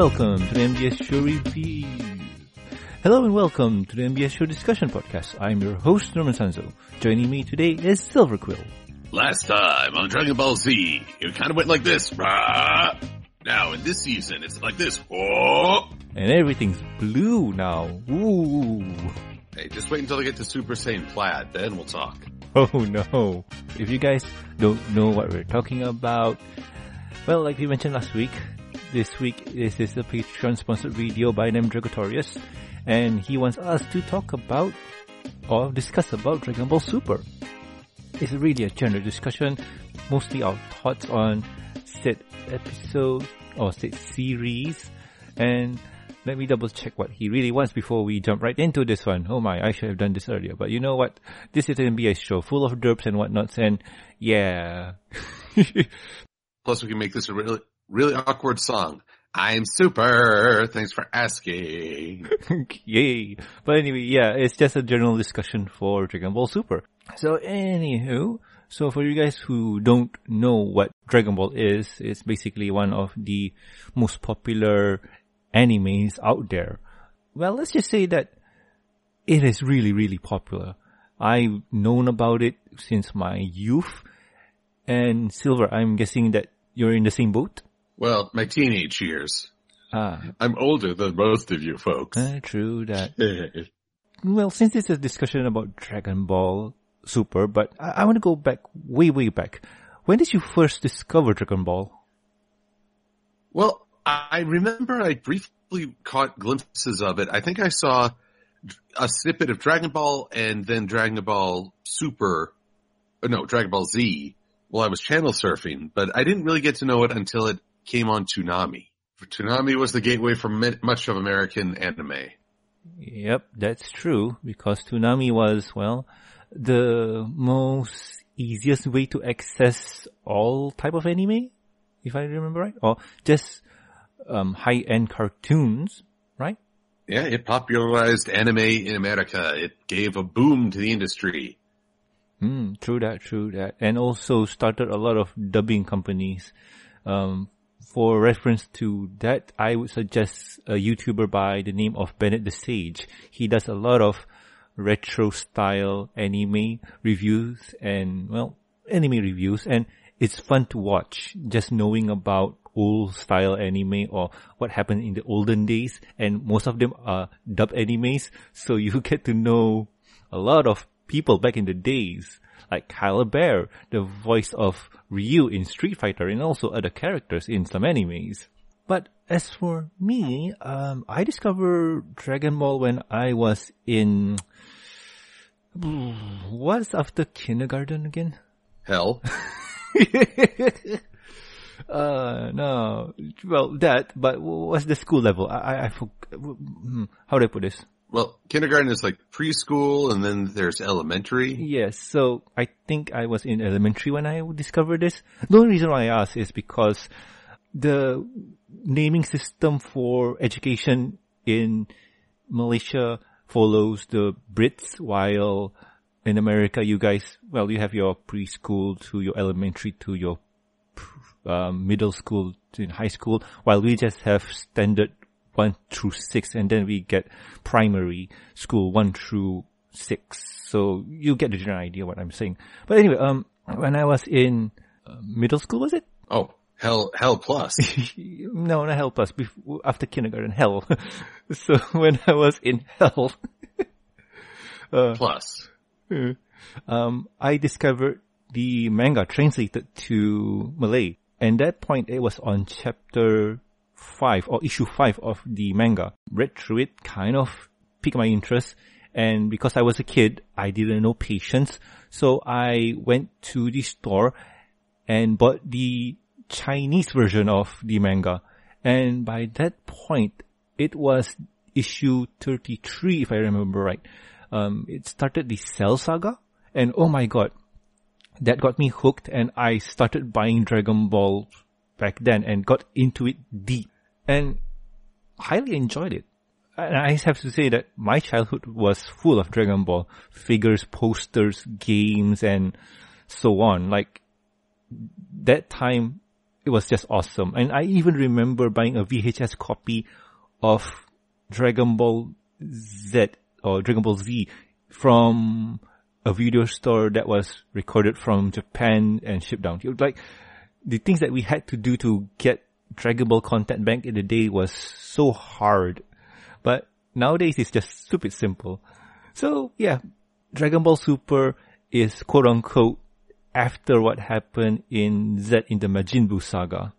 welcome to the MBS Show Review. Hello and welcome to the MBS Show Discussion Podcast. I'm your host, Norman Sanzo. Joining me today is Silver Quill. Last time on Dragon Ball Z, it kind of went like this. Rah! Now in this season, it's like this. Whoa! And everything's blue now. Ooh. Hey, just wait until I get to Super Saiyan Plaid, then we'll talk. Oh no. If you guys don't know what we're talking about, well, like we mentioned last week, this week this is a Patreon sponsored video by Nemderogatorius, and he wants us to talk about or discuss about Dragon Ball Super. It's really a general discussion, mostly our thoughts on said episode or said series, and let me double check what he really wants before we jump right into this one. Oh my, I should have done this earlier. But you know what? This is an MBS show full of derps and whatnots and yeah. Plus we can make this a really, really awkward song. I'm super. Thanks for asking. Yay. But anyway, yeah, it's just a general discussion for Dragon Ball Super. So anywho, so for you guys who don't know what Dragon Ball is, it's basically one of the most popular animes out there. Well, let's just say that it is really, really popular. I've known about it since my youth. And Silver, I'm guessing that you're in the same boat? Well, my teenage years. Ah. I'm older than most of you folks. Uh, true that. well, since it's a discussion about Dragon Ball Super, but I, I want to go back, way, way back. When did you first discover Dragon Ball? well, I remember I briefly caught glimpses of it. I think I saw a snippet of Dragon Ball and then Dragon Ball Super, no, Dragon Ball Z while I was channel surfing, but I didn't really get to know it until it came on Toonami. Toonami was the gateway for much of American anime. Yep, that's true because Toonami was, well, the most easiest way to access all type of anime, if I remember right, or just um, high-end cartoons, right? Yeah, it popularized anime in America. It gave a boom to the industry. Hmm, true that, true that. And also started a lot of dubbing companies. Um, for reference to that, I would suggest a YouTuber by the name of Bennett the Sage. He does a lot of retro style anime reviews and, well, anime reviews and it's fun to watch just knowing about old style anime or what happened in the olden days and most of them are dub animes so you get to know a lot of people back in the days like Kyle Hebert, the voice of Ryu in Street Fighter and also other characters in some animes. But as for me, um, I discovered Dragon Ball when I was in, what's after kindergarten again? Hell. uh, no, well, that, but what's the school level? I, I, I forg- hmm, how do I put this? Well, kindergarten is like preschool and then there's elementary. Yes, so I think I was in elementary when I discovered this. The only reason why I asked is because the naming system for education in Malaysia follows the Brits while in America you guys, well, you have your preschool to your elementary to your um, middle school to high school while we just have standard one through six, and then we get primary school one through six. So you get the general idea what I'm saying. But anyway, um, when I was in uh, middle school, was it? Oh, hell, hell plus. no, not hell plus. Before, after kindergarten, hell. so when I was in hell, uh, plus. um, I discovered the manga translated to Malay. And that point, it was on chapter five or issue five of the manga. Read through it, kind of piqued my interest. And because I was a kid, I didn't know patience. So I went to the store and bought the Chinese version of the manga. And by that point, it was issue 33, if I remember right. Um, it started the Cell Saga. And oh my god, that got me hooked and I started buying Dragon Ball back then and got into it deep and highly enjoyed it. And I have to say that my childhood was full of Dragon Ball figures, posters, games, and so on. Like that time, it was just awesome. And I even remember buying a VHS copy of Dragon Ball Z or Dragon Ball Z from a video store that was recorded from Japan and shipped down. Like the things that we had to do to get Dragon Ball content back in the day was so hard. But nowadays it's just stupid simple. So yeah, Dragon Ball Super is quote unquote after what happened in Z in the Majin Buu saga.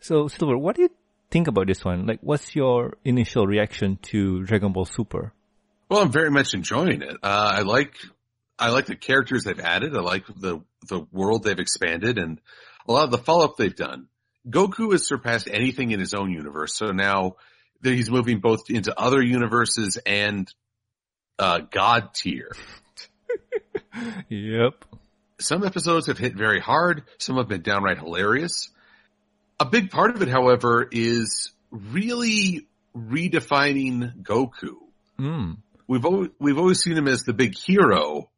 So Silver, what do you think about this one? Like, what's your initial reaction to Dragon Ball Super? Well, I'm very much enjoying it. Uh, I like, I like the characters they've added. I like the, the world they've expanded and a lot of the follow up they've done. Goku has surpassed anything in his own universe. So now he's moving both into other universes and, uh, God tier. yep. Some episodes have hit very hard. Some have been downright hilarious. A big part of it, however, is really redefining Goku. Mm. We've always, we've always seen him as the big hero,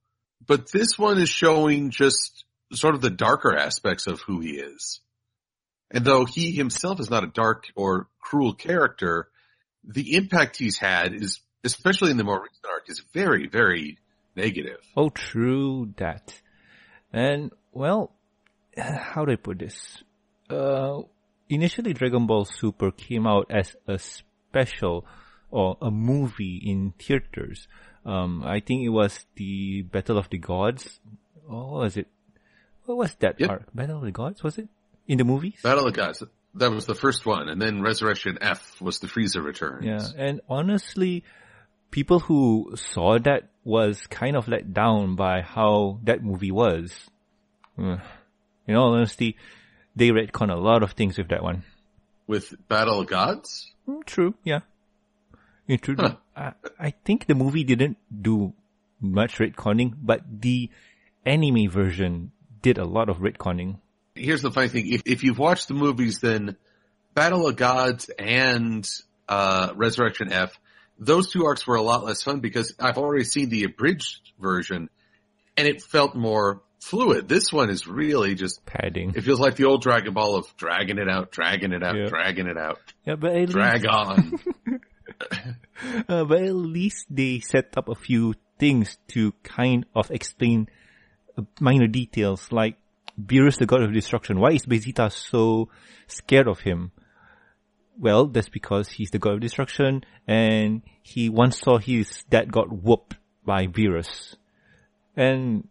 but this one is showing just sort of the darker aspects of who he is. And though he himself is not a dark or cruel character, the impact he's had is, especially in the more recent arc, is very, very negative. Oh, true that. And, well, how do I put this? Uh, initially Dragon Ball Super came out as a special or a movie in theaters. Um, I think it was the Battle of the Gods. Oh, was it? What was that Yep. arc? Battle of the Gods, was it? In the movies? Battle of the Gods, that was the first one, and then Resurrection F was the Frieza Returns. Yeah, and honestly, people who saw that was kind of let down by how that movie was. In all honesty, they retcon a lot of things with that one. With Battle of Gods? Mm, True, yeah. True, Huh. I, I think the movie didn't do much retconning, but the anime version did a lot of retconning. Here's the funny thing. If, if you've watched the movies, then Battle of Gods and, uh, Resurrection F, those two arcs were a lot less fun because I've already seen the abridged version and it felt more fluid. This one is really just, Padding. it feels like the old Dragon Ball of dragging it out, dragging it out, Yeah. dragging it out, Yeah, but at drag least, on. uh, but at least they set up a few things to kind of explain minor details like Beerus the God of Destruction. Why is Vegeta so scared of him? Well, that's because he's the God of Destruction and he once saw his dad got whooped by Beerus. And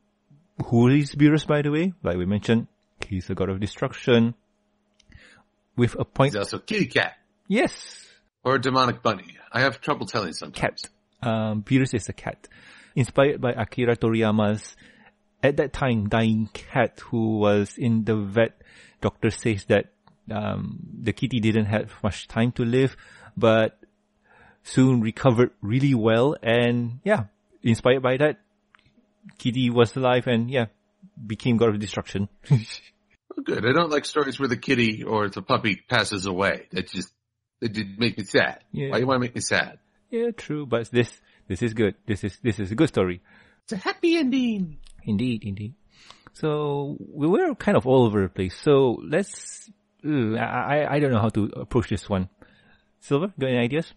who is Beerus by the way? Like we mentioned, he's the God of Destruction. With a point, He's also Kitty Cat yes, or a Demonic Bunny. I have trouble telling sometimes. cat. Um, Beerus is a cat. Inspired by Akira Toriyama's, at that time, dying cat who was in the vet. Doctor says that, um, the kitty didn't have much time to live, but soon recovered really well. And yeah, inspired by that, kitty was alive and yeah, became God of Destruction. Good. I don't like stories where the kitty or the puppy passes away. That just, it did make me sad. Yeah. Why do you want to make me sad? yeah, true, but this, this is good. This is, this is a good story. It's a happy ending. Indeed, indeed. So we were kind of all over the place. So let's. Ugh, I I I don't know how to approach this one. Silver, got any ideas?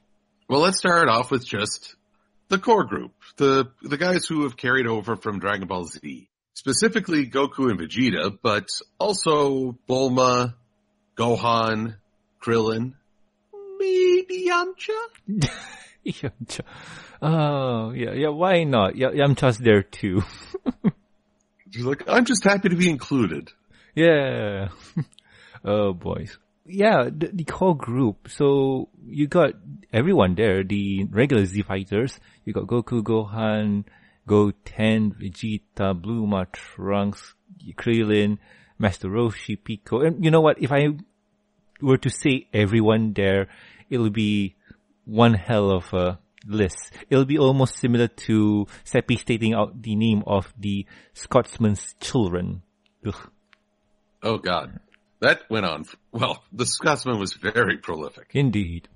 Well, let's start off with just the core group, the the guys who have carried over from Dragon Ball Z, specifically Goku and Vegeta, but also Bulma, Gohan, Krillin, maybe Yamcha. Yamcha. Oh yeah, yeah. Why not? Yeah, Yamcha's there too. He's like, I'm just happy to be included. Yeah. oh boys. Yeah, the, the core group. So you got everyone there. The regular Z fighters. You got Goku, Gohan, Goten, Vegeta, Bluma, Trunks, Krillin, Master Roshi, Pico. And you know what? If I were to say everyone there, it'll be one hell of a list. It'll be almost similar to Seppi stating out the name of the Scotsman's children. Ugh. Oh God, that went on. Well, the Scotsman was very prolific. Indeed.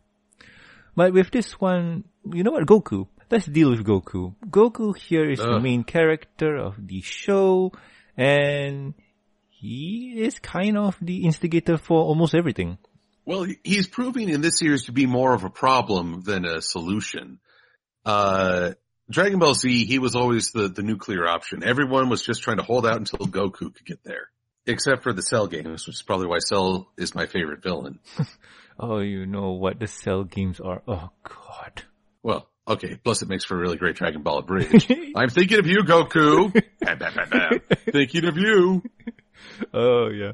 But with this one, you know what, Goku. Let's deal with Goku. Goku here is the main character of the show, and he is kind of the instigator for almost everything. Well, he's proving in this series to be more of a problem than a solution. Uh, Dragon Ball Z, he was always the, the nuclear option. Everyone was just trying to hold out until Goku could get there. Except for the Cell games, which is probably why Cell is my favorite villain. oh, you know what the Cell games are. Oh god. Well, okay. Plus it makes for a really great Dragon Ball Abridged. I'm thinking of you, Goku. thinking of you. Oh yeah.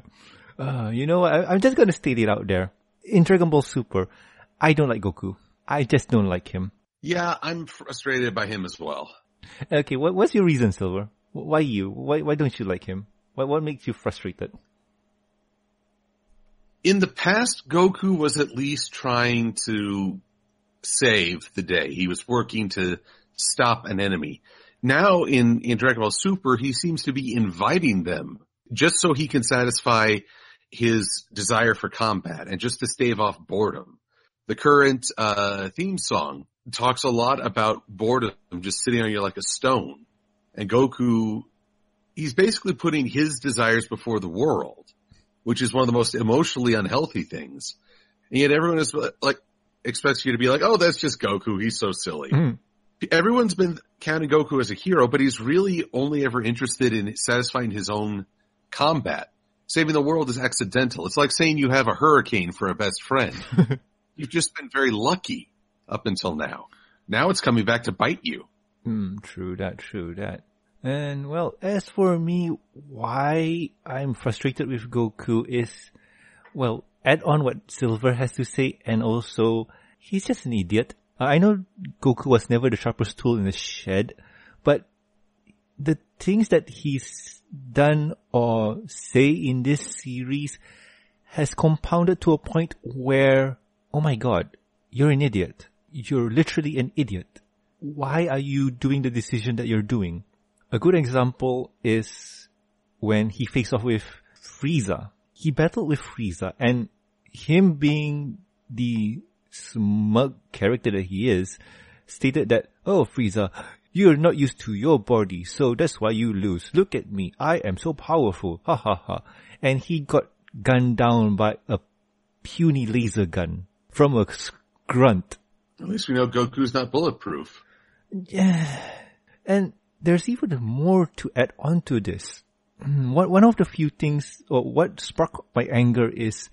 Uh, you know what? I, I'm just gonna state it out there. In Dragon Ball Super, I don't like Goku. I just don't like him. Yeah, I'm frustrated by him as well. Okay, what, what's your reason, Silver? Why you? Why why don't you like him? What what makes you frustrated? In the past, Goku was at least trying to save the day. He was working to stop an enemy. Now in, in Dragon Ball Super, he seems to be inviting them just so he can satisfy his desire for combat and just to stave off boredom. The current, uh, theme song talks a lot about boredom just sitting on you like a stone. And Goku, he's basically putting his desires before the world, which is one of the most emotionally unhealthy things. And yet everyone is like, expects you to be like, oh, that's just Goku. He's so silly. Mm. Everyone's been counting Goku as a hero, but he's really only ever interested in satisfying his own combat. Saving the world is accidental. It's like saying you have a hurricane for a best friend. You've just been very lucky up until now. Now it's coming back to bite you. Hmm, true that, true that. And well, as for me, why I'm frustrated with Goku is, well, add on what Silver has to say and also, he's just an idiot. I know Goku was never the sharpest tool in the shed, the things that he's done or say in this series has compounded to a point where, oh my god, you're an idiot. You're literally an idiot. Why are you doing the decision that you're doing? A good example is when he faced off with Frieza. He battled with Frieza and him being the smug character that he is, stated that, oh Frieza, you're not used to your body, so that's why you lose. Look at me, I am so powerful, ha ha ha. And he got gunned down by a puny laser gun from a grunt. At least we know Goku's not bulletproof. Yeah. And there's even more to add on to this. Hmm, one, one of the few things, or what sparked my anger is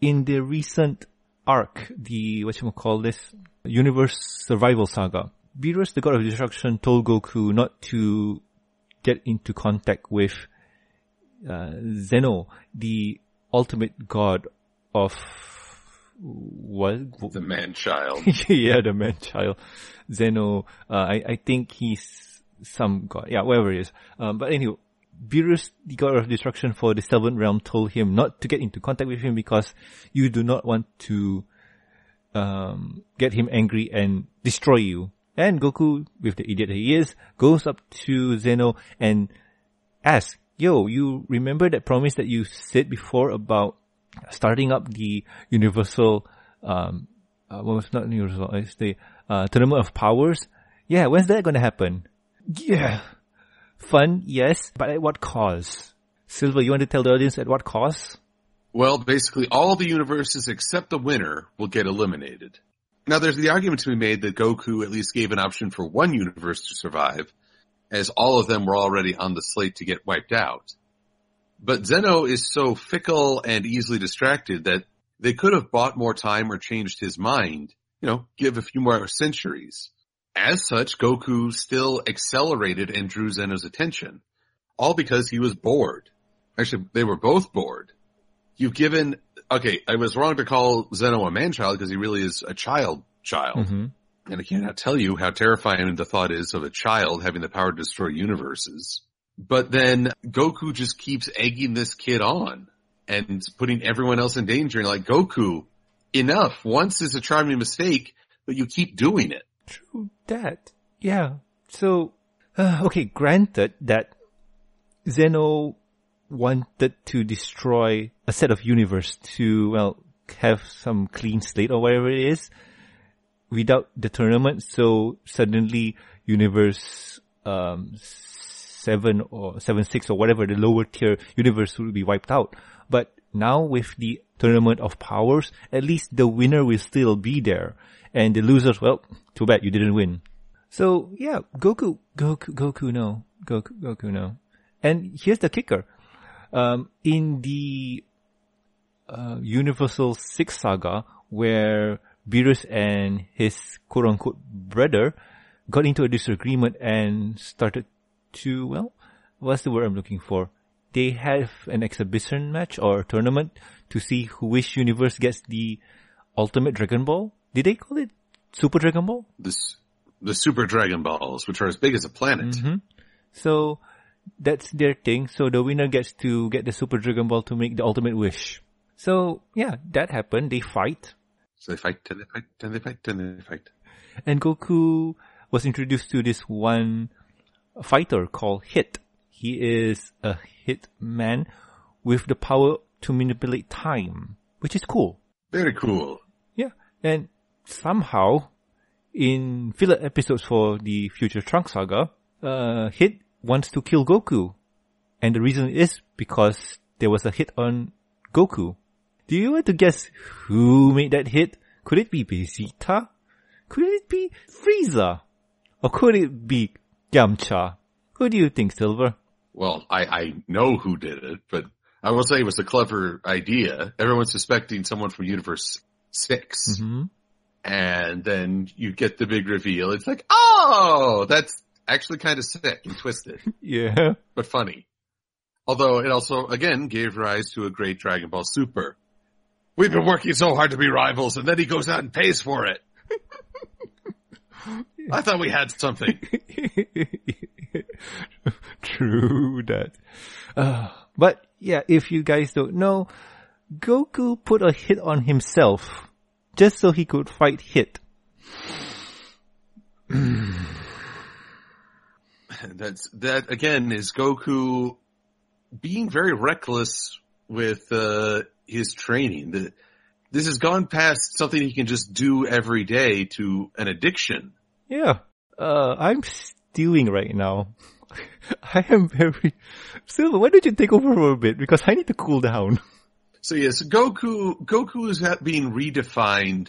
in the recent arc, the, what you call this, universe survival saga, Beerus, the god of destruction, told Goku not to get into contact with uh, Zeno, the ultimate god of what? The man child. yeah, the man child. Zeno, uh, I, I think he's some god. Yeah, whatever it is. Um, but anyway, Beerus, the god of destruction for the seventh realm, told him not to get into contact with him because you do not want to um, get him angry and destroy you. And Goku, with the idiot he is, goes up to Zeno and asks, Yo, you remember that promise that you said before about starting up the universal, um, uh, well, it's not universal, it's the uh, tournament of powers? Yeah, when's that gonna happen? Yeah. Fun, yes, but at what cost? Silver, you want to tell the audience at what cost? Well, basically all the universes except the winner will get eliminated. Now there's the argument to be made that Goku at least gave an option for one universe to survive, as all of them were already on the slate to get wiped out. But Zeno is so fickle and easily distracted that they could have bought more time or changed his mind, you know, give a few more centuries. As such, Goku still accelerated and drew Zeno's attention, all because he was bored. Actually, they were both bored you've given, okay, I was wrong to call Zeno a man-child because he really is a child child. Mm-hmm. And I cannot tell you how terrifying the thought is of a child having the power to destroy universes. But then Goku just keeps egging this kid on and putting everyone else in danger. And like, Goku, enough. Once is a charming mistake, but you keep doing it. True that. Yeah. So, uh, okay, granted that Zeno wanted to destroy a set of universe to, well, have some clean slate or whatever it is without the tournament. So suddenly universe, um, seven or seven six or whatever the lower tier universe will be wiped out. But now with the tournament of powers, at least the winner will still be there. And the losers, well, too bad you didn't win. So yeah, Goku, Goku, Goku, no, Goku, Goku, no. And here's the kicker. Um, in the uh, Universal Six Saga, where Beerus and his quote unquote brother got into a disagreement and started to, well, what's the word I'm looking for? They have an exhibition match or tournament to see who which universe gets the ultimate Dragon Ball. Did they call it Super Dragon Ball? This, the Super Dragon Balls, which are as big as a planet. Mm-hmm. So that's their thing. So the winner gets to get the Super Dragon Ball to make the ultimate wish. So yeah, that happened. They fight. So they fight, and they fight, and they fight, and they fight. And Goku was introduced to this one fighter called Hit. He is a hit man with the power to manipulate time, which is cool. Very cool. Yeah. And somehow, in filler episodes for the future Trunks saga, uh, Hit wants to kill Goku. And the reason is because there was a hit on Goku. Do you want to guess who made that hit? Could it be Vegeta? Could it be Frieza? Or could it be Yamcha? Who do you think, Silver? Well, I, I know who did it, but I will say it was a clever idea. Everyone's suspecting someone from Universe 6. Mm-hmm. And then you get the big reveal. It's like, oh, that's actually kind of sick and twisted, Yeah. but funny. Although it also, again, gave rise to a great Dragon Ball Super. We've been working so hard to be rivals and then he goes out and pays for it. I thought we had something. True that. Uh, but yeah, if you guys don't know, Goku put a hit on himself just so he could fight Hit. That's, that again is Goku being very reckless with, uh, his training. The, this has gone past something he can just do every day to an addiction. Yeah. Uh, I'm stewing right now. I am very, Silver, why don't you take over for a bit? Because I need to cool down. So yes, Goku, Goku is being redefined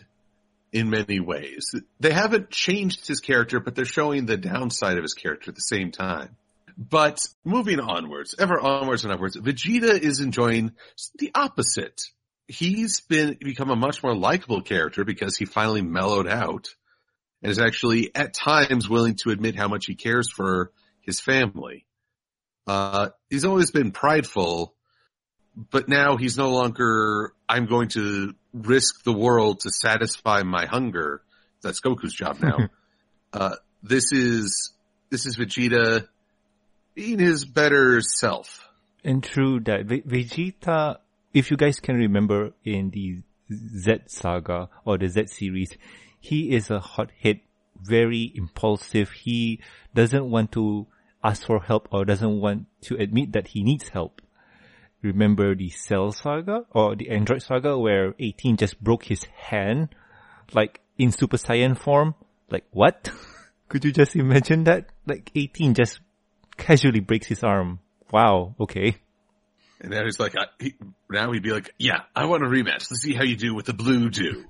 in many ways. They haven't changed his character, but they're showing the downside of his character at the same time. But moving onwards, ever onwards and upwards, Vegeta is enjoying the opposite. He's been, become a much more likable character because he finally mellowed out and is actually at times willing to admit how much he cares for his family. Uh, he's always been prideful, but now he's no longer, I'm going to risk the world to satisfy my hunger. That's Goku's job now. uh, this is, this is Vegeta being his better self. And true that Ve- Vegeta, if you guys can remember in the Z saga or the Z series, he is a hot hit, very impulsive. He doesn't want to ask for help or doesn't want to admit that he needs help. Remember the Cell saga or the Android saga where 18 just broke his hand, like in Super Saiyan form? Like what? Could you just imagine that? Like 18 just casually breaks his arm. Wow, okay. And now he's like, I, he, now he'd be like, yeah, I want a rematch. Let's see how you do with the blue do.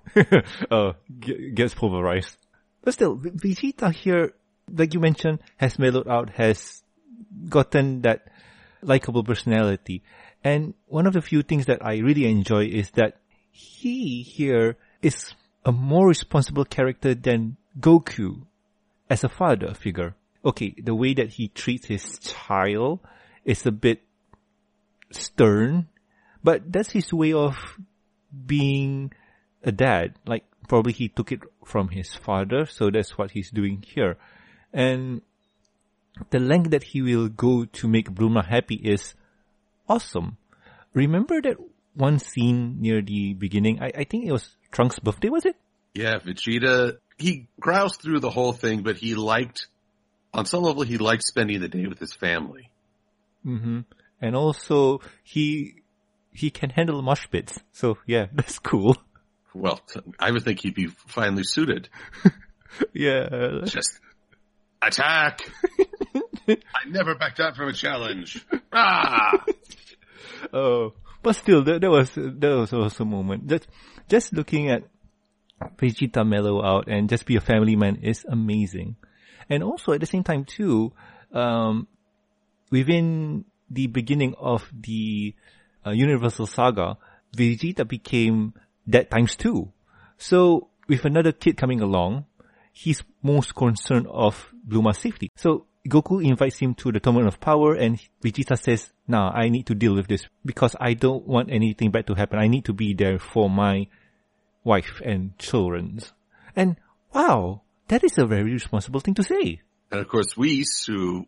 uh, g- gets pulverized. But still, Vegeta here, like you mentioned, has mellowed out, has gotten that likable personality. And one of the few things that I really enjoy is that he here is a more responsible character than Goku as a father figure. Okay, the way that he treats his child is a bit stern, but that's his way of being a dad. Like probably he took it from his father, so that's what he's doing here. And the length that he will go to make Bruma happy is awesome. Remember that one scene near the beginning? I, I think it was Trunks' birthday, was it? Yeah, Vegeta, he groused through the whole thing, but he liked, on some level, he liked spending the day with his family. Mm-hmm. And also, he, he can handle mosh pits. So yeah, that's cool. Well, I would think he'd be finely suited. Yeah. Just attack. I never back down from a challenge. Ah! Oh, but still, that, that was that was also a moment. Just just looking at Vegeta mellow out and just be a family man is amazing. And also at the same time too, um, within the beginning of the uh, Universal Saga, Vegeta became that times two. So with another kid coming along, he's most concerned of Bluma's safety. So Goku invites him to the Tournament of Power and Vegeta says, nah, I need to deal with this because I don't want anything bad to happen. I need to be there for my wife and children. And wow, that is a very responsible thing to say. And of course, Whis, who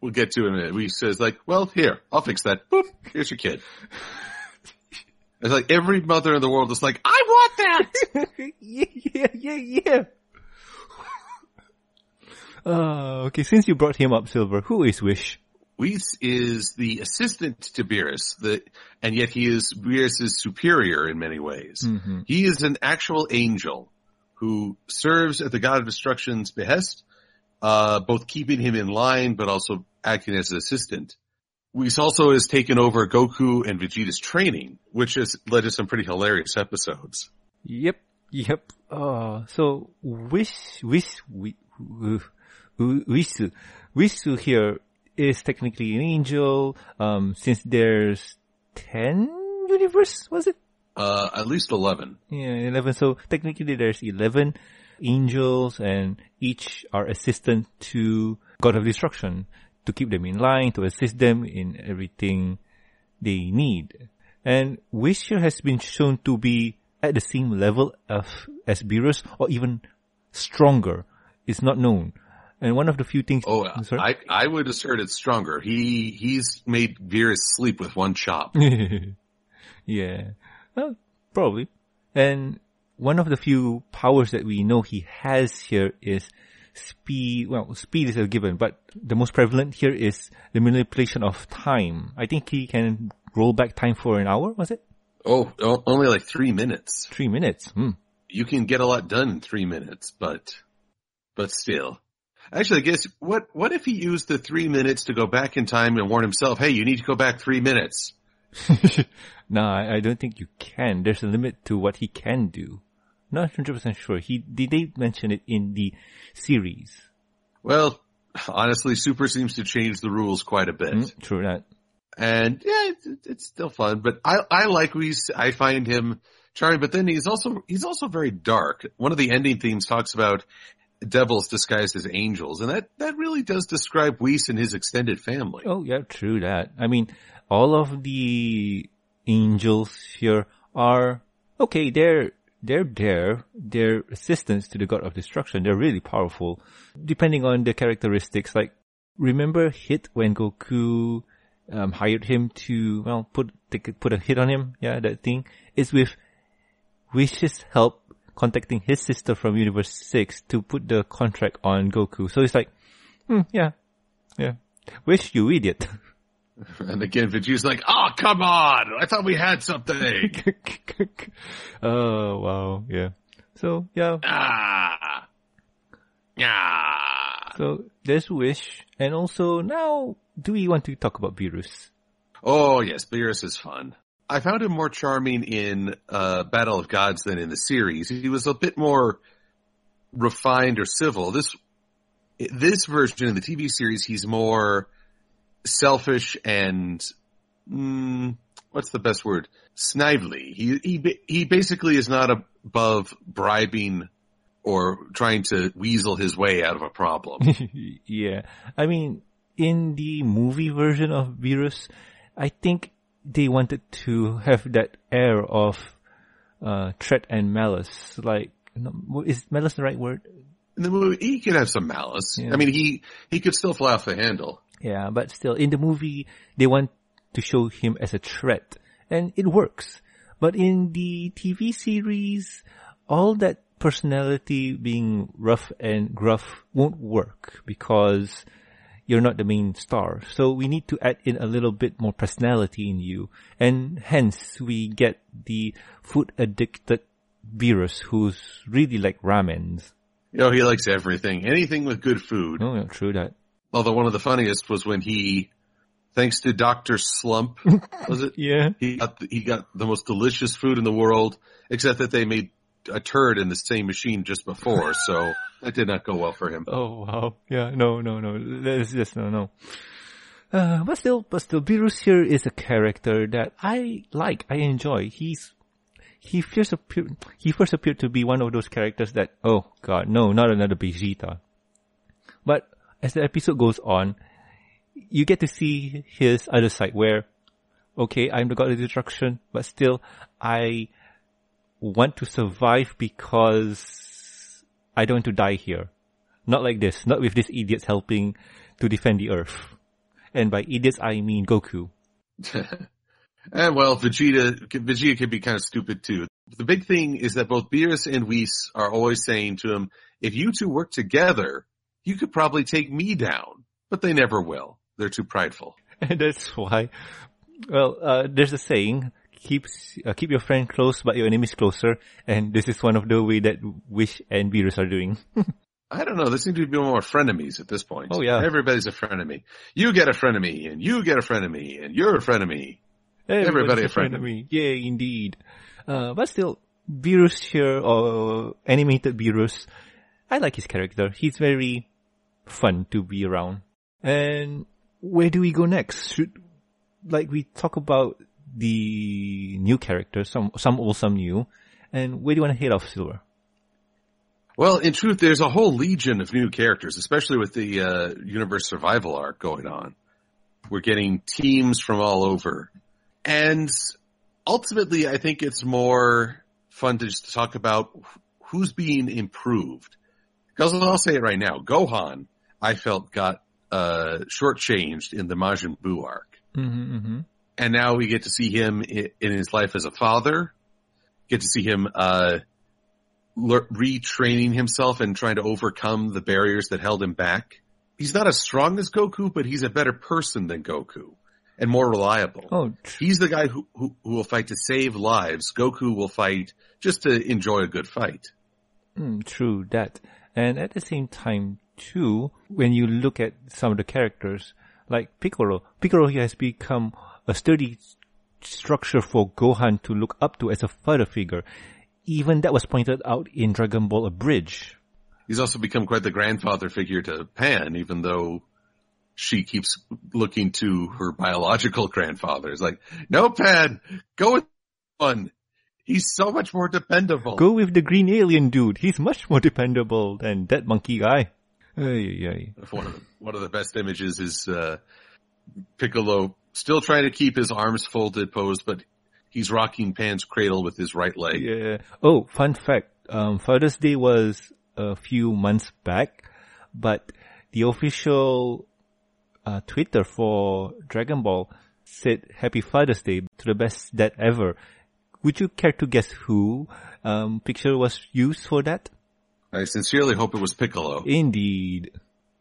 we'll get to in a minute, Whis says like, well, here, I'll fix that. Boop, here's your kid. it's like every mother in the world is like, I want that! yeah, yeah, yeah, yeah. Uh, okay, since you brought him up, Silver, who is Wish? Whis is the assistant to Beerus, the, and yet he is Beerus' superior in many ways. Mm-hmm. He is an actual angel who serves at the God of Destruction's behest, uh, both keeping him in line, but also acting as an assistant. Whis also has taken over Goku and Vegeta's training, which has led to some pretty hilarious episodes. Yep, yep. Uh, so Wish, Wish, Wish, Wisu, Wisu here is technically an angel, um, since there's 10 universe, was it? Uh, at least 11. Yeah, 11. So technically there's 11 angels and each are assistant to God of Destruction to keep them in line, to assist them in everything they need. And Wisher has been shown to be at the same level of as Beerus or even stronger. It's not known. And one of the few things. Oh? I, I would assert it's stronger. He, he's made Beerus sleep with one chop. yeah. Well, probably. And one of the few powers that we know he has here is speed. Well, speed is a given, but the most prevalent here is the manipulation of time. I think he can roll back time for an hour, was it? Oh, o- only like three minutes. Three minutes. Hmm. You can get a lot done in three minutes, but, but still. Actually, I guess, what, what if he used the three minutes to go back in time and warn himself, hey, you need to go back three minutes? no, I, I don't think you can. There's a limit to what he can do. Not 100% sure. He, did they mention it in the series? Well, honestly, Super seems to change the rules quite a bit. Mm, true that. and yeah, it's, it's still fun. But I I like we I find him charming. But then he's also he's also very dark. One of the ending themes talks about devils disguised as angels, and that that really does describe Whis and his extended family. Oh yeah, true that. I mean, all of the angels here are okay. They're they're there. They're assistants to the god of destruction. They're really powerful, depending on the characteristics. Like remember Hit when Goku um, hired him to well put put a hit on him. Yeah, that thing is with Wish's help contacting his sister from Universe Six to put the contract on Goku. So it's like, hmm, yeah, yeah. Wish you idiot. And again, Vegeta's like, "Oh, come on! I thought we had something." oh wow, yeah. So yeah, ah, ah. so there's Wish, and also now, do we want to talk about Beerus? Oh yes, Beerus is fun. I found him more charming in uh, Battle of Gods than in the series. He was a bit more refined or civil. This this version in the TV series, he's more selfish and mm, what's the best word? Snively. He he he basically is not above bribing or trying to weasel his way out of a problem. yeah, I mean, in the movie version of Beerus, I think they wanted to have that air of uh, threat and malice. Like, is malice the right word? In the movie, he could have some malice. Yeah. I mean, he he could still fly off the handle. Yeah, but still, in the movie, they want to show him as a threat, and it works. But in the TV series, all that personality being rough and gruff won't work because you're not the main star. So we need to add in a little bit more personality in you, and hence we get the food addicted Beerus who's really like ramens. You know, he likes everything, anything with good food. Oh, yeah, true that. Although one of the funniest was when he, thanks to Doctor Slump, was it? Yeah. He got the, he got the most delicious food in the world, except that they made a turd in the same machine just before, so that did not go well for him. Oh wow. Yeah. No. No. No. That's just no. No. Uh, but still, but still, Beerus here is a character that I like. I enjoy. He's he first appeared. He first appeared to be one of those characters that oh god, no, not another Vegeta. But as the episode goes on, you get to see his other side where, okay, I'm the god of destruction, but still, I want to survive because I don't want to die here. Not like this, not with these idiots helping to defend the earth. And by idiots, I mean Goku. and well, Vegeta, Vegeta can be kind of stupid too. The big thing is that both Beerus and Whis are always saying to him, if you two work together, you could probably take me down. But they never will. They're too prideful. And that's why, well, uh, there's a saying, keep, uh, keep your friend close but your enemies closer. And this is one of the way that Whis and Beerus are doing. I don't know. There seem to be more frenemies at this point. Oh yeah. Everybody's a frenemy. You get a frenemy, and you get a frenemy, and you're a frenemy. Everybody's Everybody a a friend friend of of me. Yeah, indeed. Uh, but still, Beerus here, or animated Beerus, I like his character. He's very fun to be around. And where do we go next? Should, like we talk about the new characters, some, some old, some new. And where do you want to hit off, Silver? Well, in truth, there's a whole legion of new characters, especially with the uh, universe survival arc going on. We're getting teams from all over, and ultimately, I think it's more fun to just talk about who's being improved. Because I'll say it right now, Gohan, I felt got uh, shortchanged in the Majin Buu arc, Mm-hmm, mm-hmm. And now we get to see him in, his life as a father. Get to see him uh, lear- retraining himself and trying to overcome the barriers that held him back. He's not as strong as Goku, but he's a better person than Goku and more reliable. Oh, He's the guy who, who, who will fight to save lives. Goku will fight just to enjoy a good fight. Mm, true that. And at the same time, too, when you look at some of the characters, like Piccolo, Piccolo he has become a sturdy structure for Gohan to look up to as a father figure. Even that was pointed out in Dragon Ball Abridged. He's also become quite the grandfather figure to Pan, even though she keeps looking to her biological grandfather. It's like, no, Pan, go with one. He's so much more dependable. Go with the green alien dude. He's much more dependable than that monkey guy. Ay, ay, ay. One of the, one of the best images is uh, Piccolo still trying to keep his arms folded posed, but he's rocking Pan's cradle with his right leg. Yeah. Oh, fun fact. Um, Father's Day was a few months back, but the official uh, Twitter for Dragon Ball said Happy Father's Day to the best dad ever. Would you care to guess who um, picture was used for that? I sincerely hope it was Piccolo. Indeed.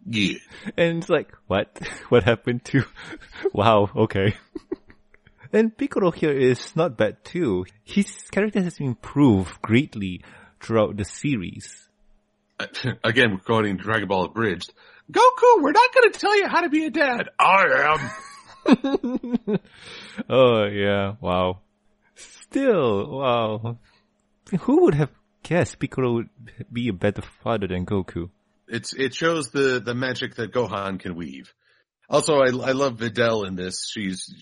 Yeah. And it's like, what? What happened to? wow, okay. and Piccolo here is not bad too. His character has improved greatly throughout the series. Again, quoting Dragon Ball Abridged. Goku, we're not going to tell you how to be a dad. I am. oh yeah, wow. Still, wow. Who would have guessed Piccolo would be a better father than Goku? It's it shows the the magic that Gohan can weave. Also, I I love Videl in this. She's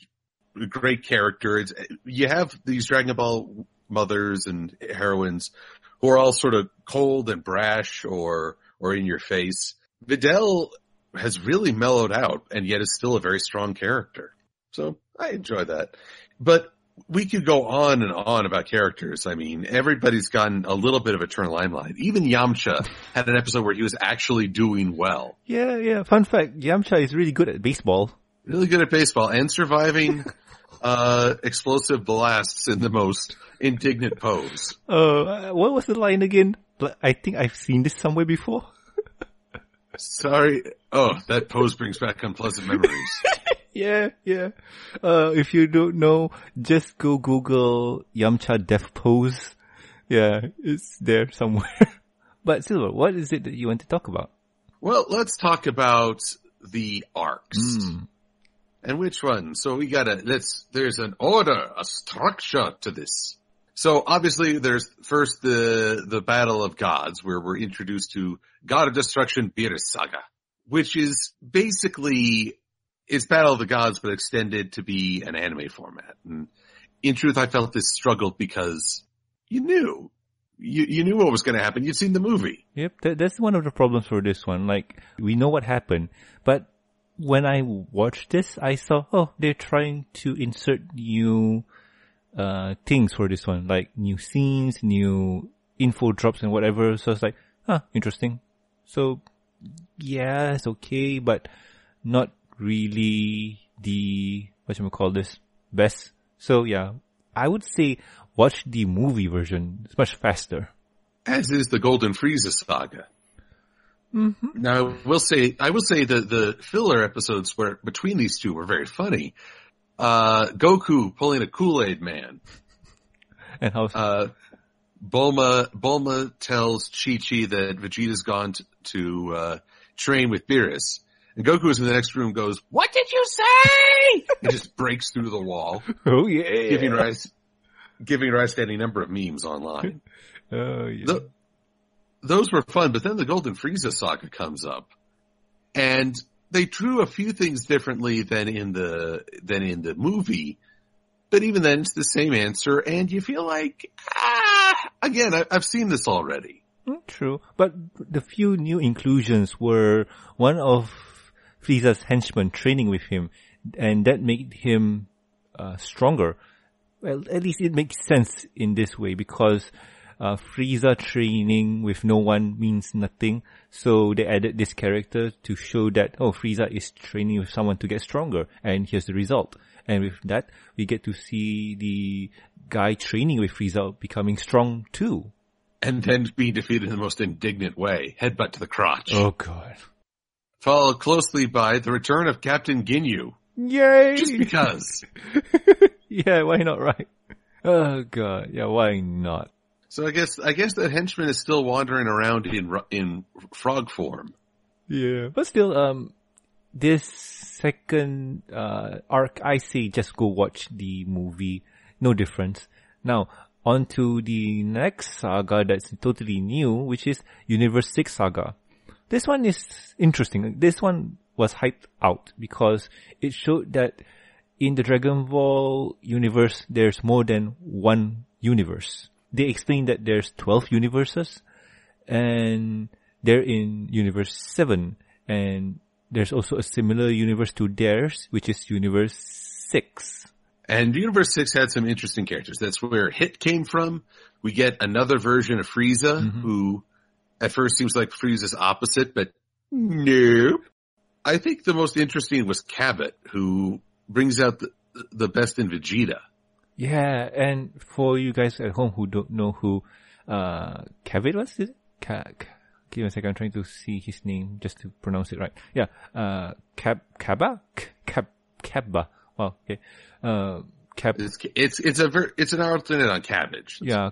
a great character. It's you have these Dragon Ball mothers and heroines who are all sort of cold and brash or or in your face. Videl has really mellowed out and yet is still a very strong character. So I enjoy that. But we could go on and on about characters. I mean, everybody's gotten a little bit of a turn limelight. Even Yamcha had an episode where he was actually doing well. Yeah, yeah. Fun fact, Yamcha is really good at baseball. Really good at baseball and surviving uh explosive blasts in the most indignant pose. Uh, what was the line again? I think I've seen this somewhere before. Sorry. Oh, that pose brings back unpleasant memories. yeah, yeah. Uh, if you don't know, just go Google Yamcha death pose. Yeah, it's there somewhere. but Silver, what is it that you want to talk about? Well, let's talk about the arcs. Mm. And which one? So we gotta, let's, there's an order, a structure to this. So obviously there's first the, the battle of gods where we're introduced to God of Destruction Beerus Saga, which is basically, it's Battle of the Gods but extended to be an anime format. And in truth I felt this struggled because you knew, you, you knew what was gonna happen. You'd seen the movie. Yep, that, that's one of the problems for this one. Like, we know what happened, but when I watched this, I saw, oh, they're trying to insert new, uh, things for this one, like new scenes, new info drops and whatever. So it's like, huh, interesting. So, yeah, it's okay, but not really the, what should we call this, best. So yeah, I would say watch the movie version. It's much faster. As is the Golden Frieza saga. Mm-hmm. Now, I will say, I will say that the filler episodes were between these two were very funny. Uh, Goku pulling a Kool-Aid man. And how, Uh, Bulma, Bulma tells Chi-Chi that Vegeta's gone to, to uh, train with Beerus. And Goku is in the next room goes, what did you say? and just breaks through the wall, oh yeah. giving rise, giving rise to any number of memes online. Oh yeah. Th those were fun, but then the Golden Frieza saga comes up, and they drew a few things differently than in the than in the movie. But even then, it's the same answer, and you feel like, ah, again, I, I've seen this already. Mm, True, but the few new inclusions were one of Frieza's henchmen training with him, and that made him uh, stronger. Well, at least it makes sense in this way because uh, Frieza training with no one means nothing. So they added this character to show that oh, Frieza is training with someone to get stronger, and here's the result. And with that, we get to see the guy training with Frieza becoming strong too. And then being defeated in the most indignant way, headbutt to the crotch. Oh god. Followed closely by the return of Captain Ginyu. Yay! Just because. yeah, why not, right? Oh god, yeah, why not? So I guess, I guess that henchman is still wandering around in, in frog form. Yeah, but still, um, this second uh arc, I say just go watch the movie. No difference. Now, on to the next saga that's totally new, which is Universe 6 Saga. This one is interesting. This one was hyped out because it showed that in the Dragon Ball universe, there's more than one universe. They explained that there's 12 universes and they're in universe 7 and there's also a similar universe to theirs, which is universe 6. And Universe 6 had some interesting characters. That's where Hit came from. We get another version of Frieza, Mhm. who at first seems like Frieza's opposite, but nope. I think the most interesting was Cabba, who brings out the, the best in Vegeta. Yeah, and for you guys at home who don't know who uh Kevin was, is it? Ka- give me a second, I'm trying to see his name just to pronounce it right. Yeah, uh Cab? K- Cab Cabba. Wow, okay. Uh Cab It's, it's, it's a ver, it's an alternate on cabbage. yeah.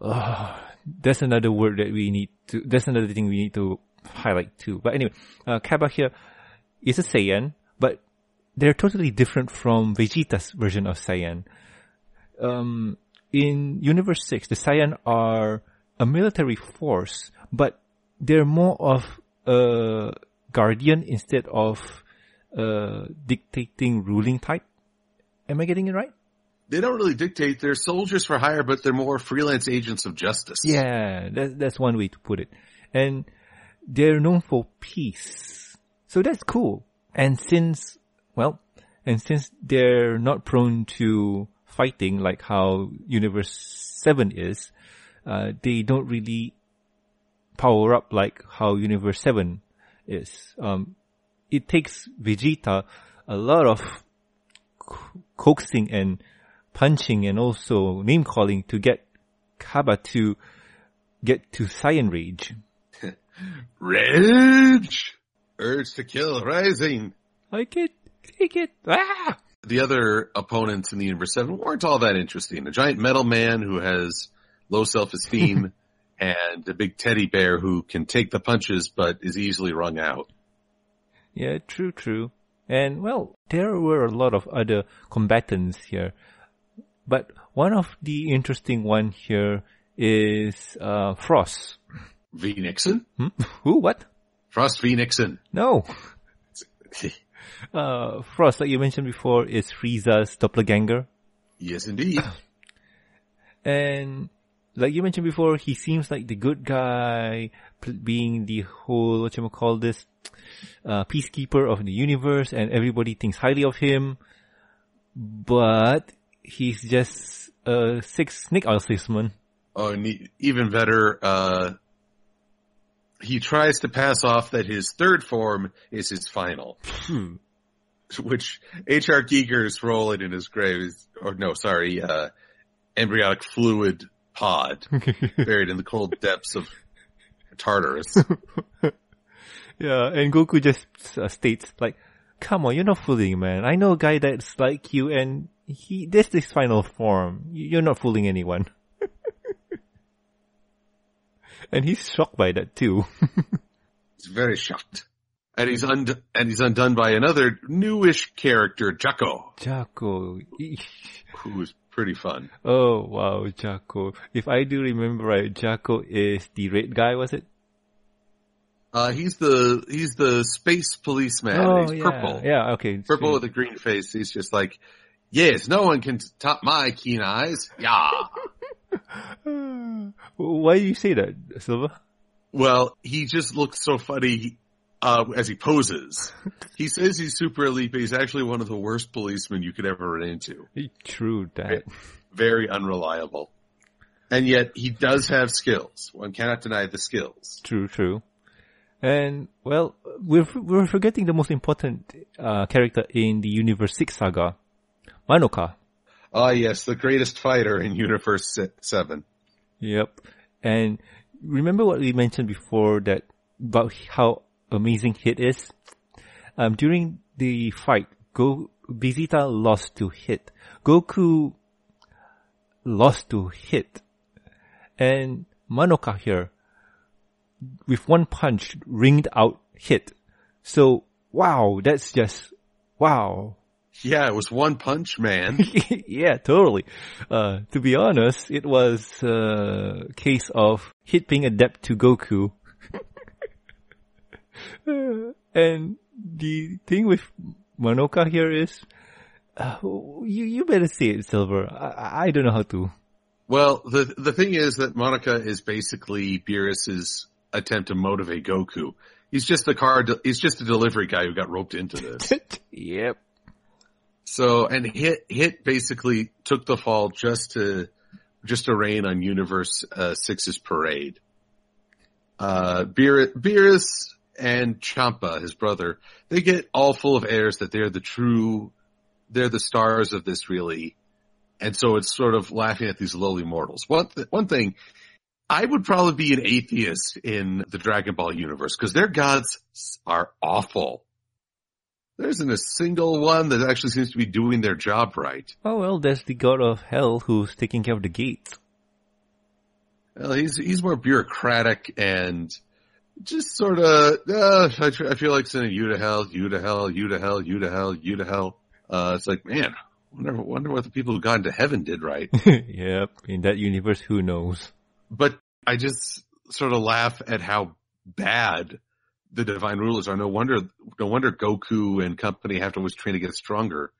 Oh, that's another word that we need to that's another thing we need to highlight too. But anyway, uh Cabba here is a Saiyan, but they're totally different from Vegeta's version of Saiyan. Um, in Universe 6, the Saiyan are a military force, but they're more of a guardian instead of a dictating ruling type. Am I getting it right? They don't really dictate. They're soldiers for hire, but they're more freelance agents of justice. Yeah, that, that's one way to put it. And they're known for peace. So that's cool. And since, well, and since they're not prone to fighting like how Universe 7 is, uh, they don't really power up like how Universe 7 is. Um, it takes Vegeta a lot of co- coaxing and punching and also name calling to get Cabba to get to Saiyan Rage. Rage! Urge to kill rising. I can take it. Ah! the other opponents in the Universe 7 weren't all that interesting. A giant metal man who has low self-esteem and a big teddy bear who can take the punches but is easily wrung out. Yeah, true, true. And well, there were a lot of other combatants here. But one of the interesting one here is uh, Frost. V Nixon? Hmm? Who? What? Frost V Nixon. No. Uh, Frost, like you mentioned before, is Frieza's doppelganger. yes, indeed. And like you mentioned before, he seems like the good guy, pl- being the whole, what you call this, uh, peacekeeper of the universe and everybody thinks highly of him. But he's just a six snake oil salesman. Oh, and even better, uh, he tries to pass off that his third form is his final, Hmm. which H.R. Giger's rolling in his grave is, or no, sorry, uh, embryonic fluid pod buried in the cold depths of Tartarus. Yeah, and Goku just uh, states like, "Come on, you're not fooling, man. I know a guy that's like you, and he this is final form. You- You're not fooling anyone." and he's shocked by that too. He's very shocked. And he's und- and he's undone by another newish character, Jacko, Jaco, who is pretty fun. oh wow, Jaco. If I do remember right, Jaco is the red guy, was it? Uh, he's the, he's the space policeman. oh he's yeah, purple. yeah, okay, Purple with a green face. He's just like, yes, no one can top my keen eyes. Yeah. Why do you say that, Silva? well, he just looks so funny, uh, as he poses. He says he's super elite, but he's actually one of the worst policemen you could ever run into. True that. Very unreliable. And yet he does have skills. One cannot deny the skills. True, true. And well, we're we're forgetting the most important uh, character in the Universe Six saga, Monaka. Ah, yes, the greatest fighter in Universe 7. Yep. And remember what we mentioned before that about how amazing Hit is. Um, during the fight, Go Vegeta lost to Hit. Goku lost to Hit, and Monaka here with one punch ringed out Hit. So wow, that's just wow. Yeah, it was one punch man. yeah, totally. Uh, to be honest, it was a case of Hit being adept to Goku. Uh, and the thing with Monaka here is, uh, you, you better say it, Silver. I, I don't know how to. Well, the the thing is that Monaka is basically Beerus's attempt to motivate Goku. He's just the car. He's just a delivery guy who got roped into this. yep. So, and hit hit basically took the fall just to just to rain on Universe uh, Six's parade. Uh, Beerus, and Champa, his brother, they get all full of airs that they're the true, they're the stars of this really. And so it's sort of laughing at these lowly mortals. One, th- one thing, I would probably be an atheist in the Dragon Ball universe because their gods are awful. There isn't a single one that actually seems to be doing their job right. Oh well, there's the god of hell who's taking care of the gates. Well, he's he's more bureaucratic and just sort of. Uh, I, I feel like sending you to hell, you to hell, you to hell, you to hell, you to hell. Uh, it's like, man, wonder wonder what the people who got into heaven did right. yep. In that universe, who knows? but I just sort of laugh at how bad the divine rulers are. No wonder, no wonder Goku and company have to always train to get stronger.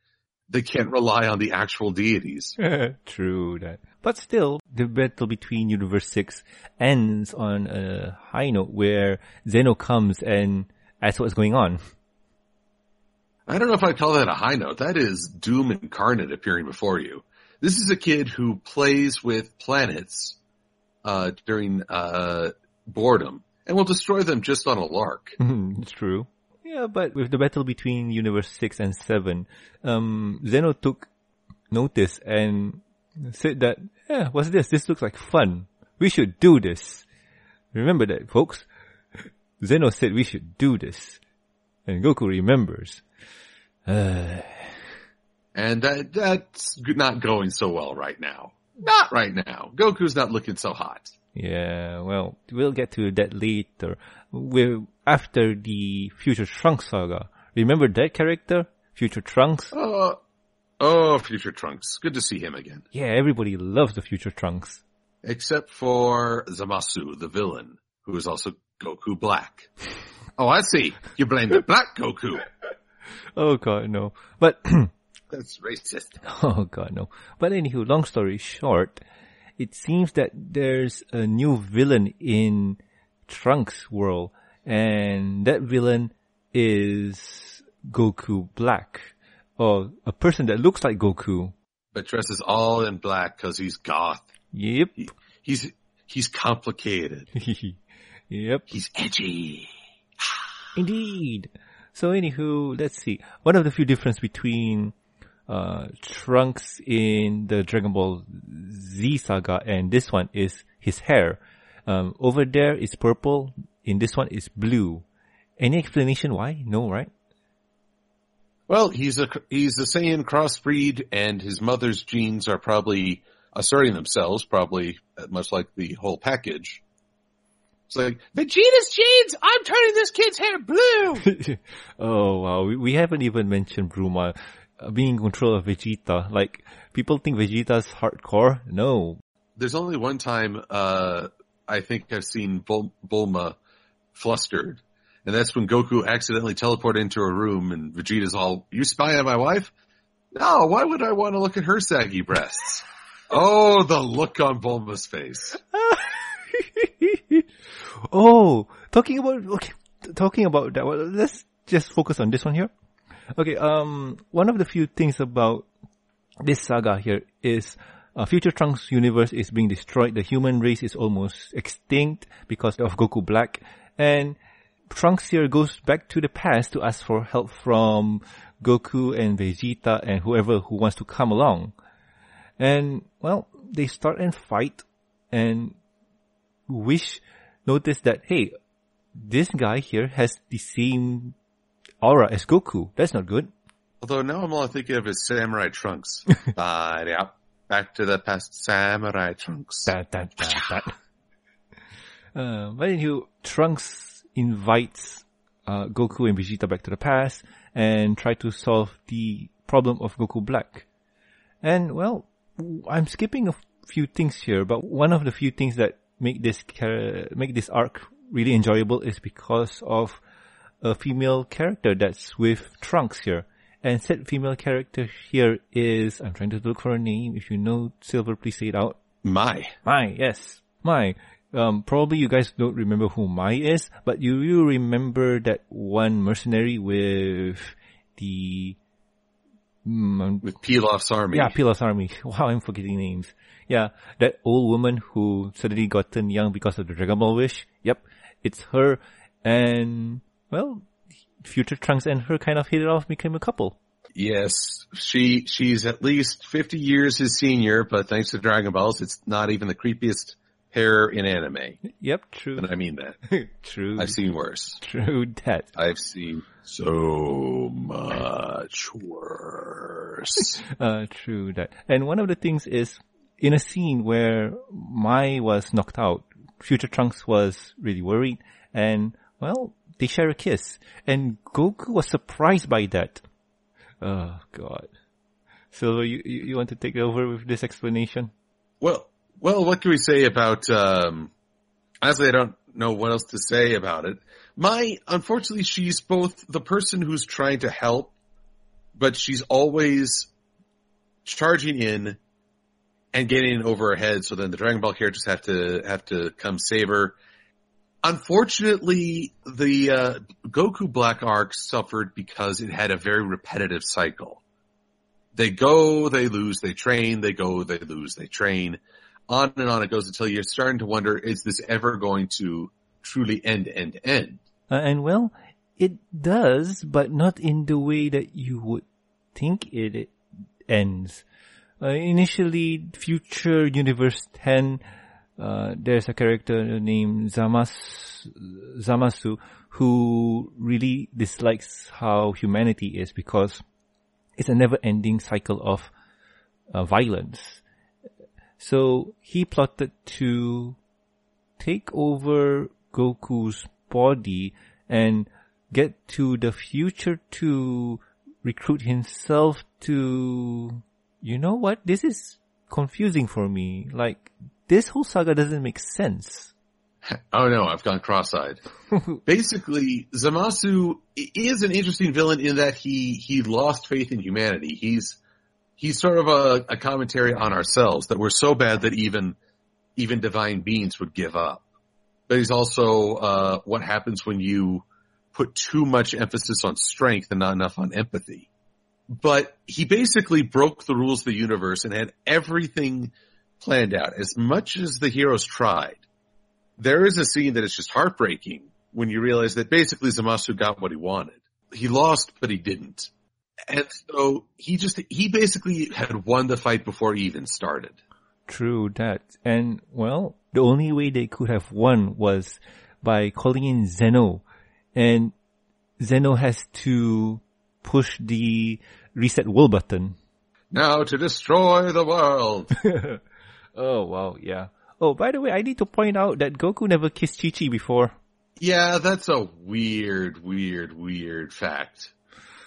They can't rely on the actual deities. True that. But still, the battle between Universe 6 ends on a high note where Zeno comes and asks what's going on. I don't know if I'd call that a high note. That is Doom incarnate appearing before you. This is a kid who plays with planets, uh, during, uh, boredom and we'll destroy them just on a lark. it's true. Yeah, but with the battle between Universe 6 and 7, um, Zeno took notice and said that, yeah, what's this? This looks like fun. We should do this. Remember that, folks. Zeno said we should do this. And Goku remembers. Uh, And that, that's not going so well right now. Not right now. Goku's not looking so hot. Yeah, well, we'll get to that later. We're after the Future Trunks saga. Remember that character? Future Trunks? Oh, oh, Future Trunks. Good to see him again. Yeah, everybody loves the Future Trunks. Except for Zamasu, the villain, who is also Goku Black. Oh, I see. You blame the Black Goku. Oh god, no. But, That's racist. oh god, no. But anywho, long story short, it seems that there's a new villain in Trunks' world, and that villain is Goku Black, or a person that looks like Goku. But dresses all in black because he's goth. Yep. He, he's, he's complicated. yep. He's edgy. Indeed. So anywho, let's see. One of the few difference between uh, Trunks in the Dragon Ball Z saga and this one is his hair. Um, over there is purple. In this one is blue. Any explanation why? No, right? Well, he's a, he's a Saiyan crossbreed and his mother's genes are probably asserting themselves, probably much like the whole package. It's like, Vegeta's genes! I'm turning this kid's hair blue! oh wow, we, we haven't even mentioned Bulma uh, being in control of Vegeta. Like, people think Vegeta's hardcore. No. There's only one time, uh, I think I've seen Bul- Bulma flustered. And that's when Goku accidentally teleported into a room and Vegeta's all, you spy on my wife? No, why would I want to look at her saggy breasts? oh, the look on Bulma's face. oh, talking about okay, talking about that. Well, let's just focus on this one here. Okay, um, one of the few things about this saga here is uh, Future Trunks universe is being destroyed. The human race is almost extinct because of Goku Black, and Trunks here goes back to the past to ask for help from Goku and Vegeta and whoever who wants to come along. And well, they start and fight, and Whis notice that hey, this guy here has the same aura as Goku. That's not good. Although now I'm all thinking of his samurai trunks. uh, yeah, back to the past samurai trunks. That. Uh, but anywho, Trunks invites uh, Goku and Vegeta back to the past and try to solve the problem of Goku Black. And well, I'm skipping a few things here, but one of the few things that make this char- make this arc really enjoyable is because of a female character that's with Trunks here. And said female character here is, I'm trying to look for a name. If you know Silver, please say it out. My. Mai, yes. Mai. Um, probably you guys don't remember who Mai is, but you, you remember that one mercenary with the, mm, With Pilaf's army. yeah, Pilaf's army. Wow, I'm forgetting names. Yeah, that old woman who suddenly gotten young because of the Dragon Ball wish. Yep, it's her. And, well, future Trunks and her kind of hit it off, and became a couple. Yes, she she's at least fifty years his senior, but thanks to Dragon Balls, it's not even the creepiest hair in anime. Yep, true. And I mean that. true. I've seen worse. True that. I've seen so much worse. Uh, true that. And one of the things is, in a scene where Mai was knocked out, Future Trunks was really worried, and, well, they share a kiss. And Goku was surprised by that. Oh, God. So you, you, want to take over with this explanation? well, well, what can we say about? um Honestly, I don't know what else to say about it. Mai, unfortunately, she's both the person who's trying to help, but she's always charging in and getting in over her head. So then the Dragon Ball characters have to have to come save her. Unfortunately, the uh, Goku Black arc suffered because it had a very repetitive cycle. They go, they lose, they train, they go, they lose, they train. On and on it goes until you're starting to wonder, is this ever going to truly end, end, end? Uh, and well, it does, but not in the way that you would think it, ends. Uh, initially, Future Universe 10, uh, there's a character named Zamas, Zamasu who really dislikes how humanity is because it's a never-ending cycle of uh, violence. So he plotted to take over Goku's body and get to the future to recruit himself to, you know what? This is confusing for me. Like, this whole saga doesn't make sense. Oh no, I've gone cross-eyed. Basically, Zamasu is an interesting villain in that he, he lost faith in humanity. He's, he's sort of a, a commentary on ourselves that we're so bad that even, even divine beings would give up. But he's also, uh, what happens when you put too much emphasis on strength and not enough on empathy. But he basically broke the rules of the universe and had everything planned out. As much as the heroes tried, there is a scene that is just heartbreaking when you realize that basically Zamasu got what he wanted. He lost, but he didn't. And so he just, he basically had won the fight before he even started. True that. And well, the only way they could have won was by calling in Zeno. And Zeno has to push the reset will button. Now to destroy the world. oh wow, yeah. Oh, by the way, I need to point out that Goku never kissed Chi Chi before. Yeah, that's a weird, weird, weird fact.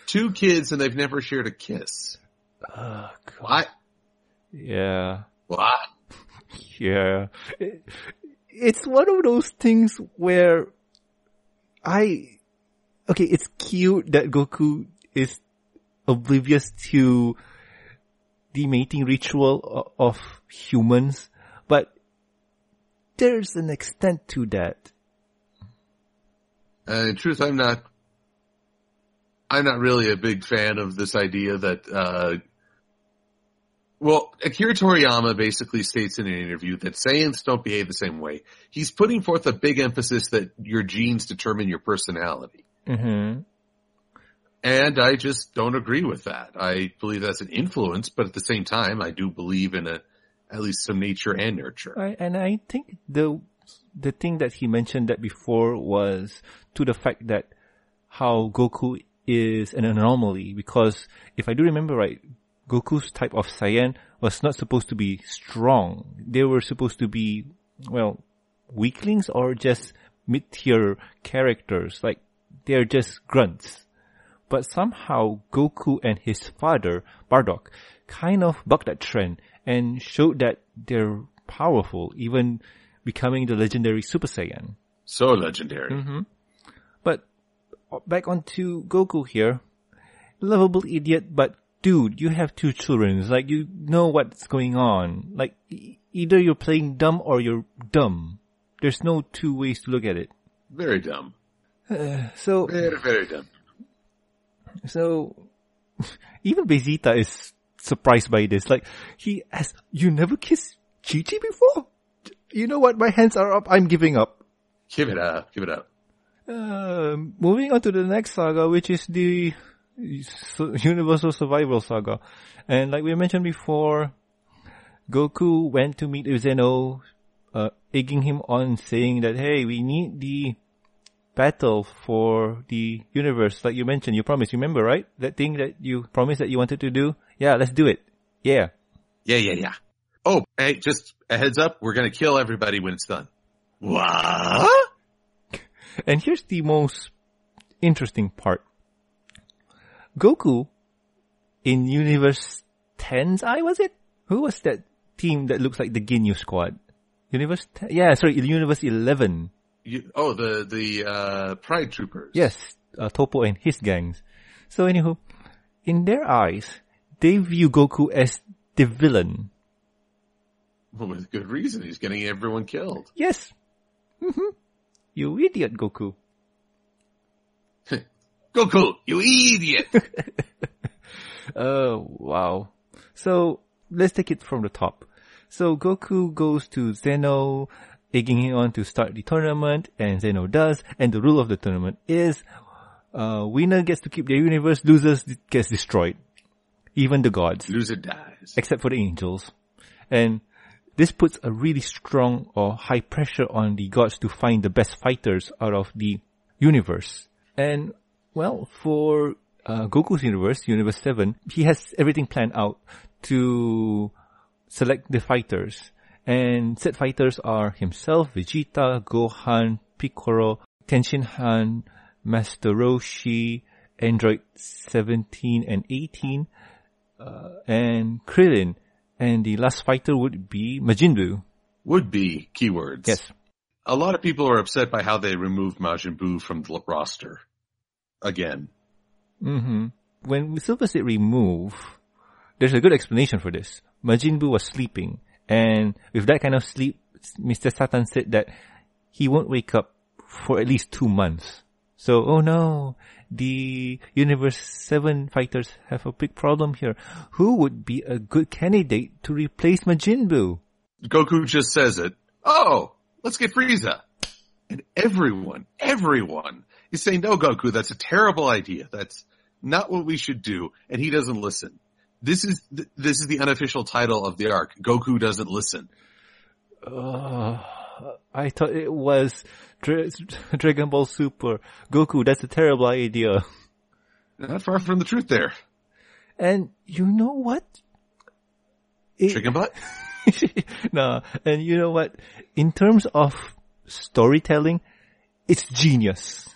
Two kids and they've never shared a kiss. Oh, what? Yeah. What? Yeah. It, it's one of those things where I, okay, it's cute that Goku is oblivious to the mating ritual of humans, but there's an extent to that. Uh, in truth, I'm not. I'm not really a big fan of this idea that. Uh, well, Akira Toriyama basically states in an interview that Saiyans don't behave the same way. He's putting forth a big emphasis that your genes determine your personality. Mm-hmm. And I just don't agree with that. I believe that's an influence, but at the same time, I do believe in a at least some nature and nurture. I, and I think the the thing that he mentioned that before was to the fact that how Goku is an anomaly because if I do remember right, Goku's type of Saiyan was not supposed to be strong. They were supposed to be, well, weaklings or just mid-tier characters. Like, they're just grunts. But somehow Goku and his father, Bardock, kind of bucked that trend and showed that they're powerful, even becoming the legendary Super Saiyan. So legendary. Mm-hmm. But back onto Goku here. Lovable idiot, but dude, you have two children. It's like you know what's going on. Like e- either you're playing dumb or you're dumb. There's no two ways to look at it. Very dumb. Uh, so very very dumb. So even Vegeta is surprised by this. Like he has, you never kissed Chi Chi before? You know what? My hands are up. I'm giving up. Give it up. Give it up. Uh, moving on to the next saga, which is the Universal Survival Saga. And like we mentioned before, Goku went to meet Zeno, uh, egging him on saying that, hey, we need the battle for the universe. Like you mentioned, you promised, remember, right? That thing that you promised that you wanted to do? Yeah, let's do it. Yeah. Yeah, yeah, yeah. Oh, hey, just a heads up, we're gonna kill everybody when it's done. What? And here's the most interesting part. Goku in Universe 10's Eye, was it? Who was that team that looks like the Ginyu squad? Universe 10? Yeah, sorry, Universe 11. You, oh, the, the, uh, Pride Troopers. Yes, uh, Toppo and his gangs. So anywho, in their eyes, they view Goku as the villain. Well, with good reason. He's getting everyone killed. Yes. Mm-hmm. You idiot, Goku. Goku, you idiot! oh, wow. So, let's take it from the top. So, Goku goes to Zeno, egging him on to start the tournament, and Zeno does, and the rule of the tournament is, uh, winner gets to keep their universe, losers gets destroyed. Even the gods. Loser dies. Except for the angels. And this puts a really strong or high pressure on the gods to find the best fighters out of the universe. And well, for uh, Goku's universe, Universe 7, he has everything planned out to select the fighters. And set fighters are himself, Vegeta, Gohan, Piccolo, Tenshinhan, Master Roshi, Android 17 and 18, uh, and Krillin. And the last fighter would be Majin Buu. Would be keywords. Yes. A lot of people are upset by how they removed Majin Buu from the roster. Again. Mm-hmm. When Silver said remove, there's a good explanation for this. Majin Buu was sleeping, and with that kind of sleep, Mr. Satan said that he won't wake up for at least two months. So, oh no, the Universe 7 fighters have a big problem here. Who would be a good candidate to replace Majin Buu? Goku just says it. Oh, let's get Frieza. And everyone, everyone is saying, no, Goku, that's a terrible idea. That's not what we should do. And he doesn't listen. This is, th- this is the unofficial title of the arc. Goku doesn't listen. Uh, I thought it was Dra- Dragon Ball Super. Goku, that's a terrible idea. Not far from the truth there. And you know what? It- Chicken butt? no, and you know what? In terms of storytelling, it's genius.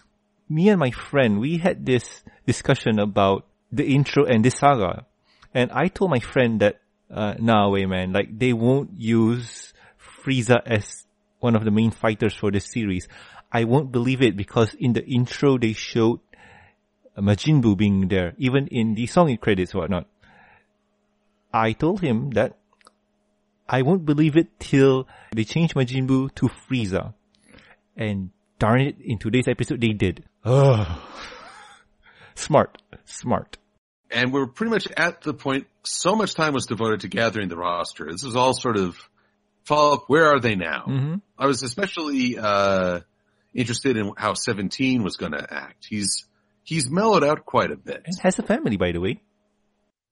Me and my friend, we had this discussion about the intro and this saga. And I told my friend that, uh, nah, wait man, like they won't use Frieza as one of the main fighters for this series. I won't believe it because in the intro they showed Majin Buu being there, even in the song credits whatnot. I told him that I won't believe it till they change Majin Buu to Frieza. And darn it, in today's episode they did. Ugh. Smart. Smart. And we're pretty much at the point, so much time was devoted to gathering the roster. This was all sort of follow up. Where are they now? hmm I was especially, uh, interested in how 17 was going to act. He's, he's mellowed out quite a bit. And has a family, by the way.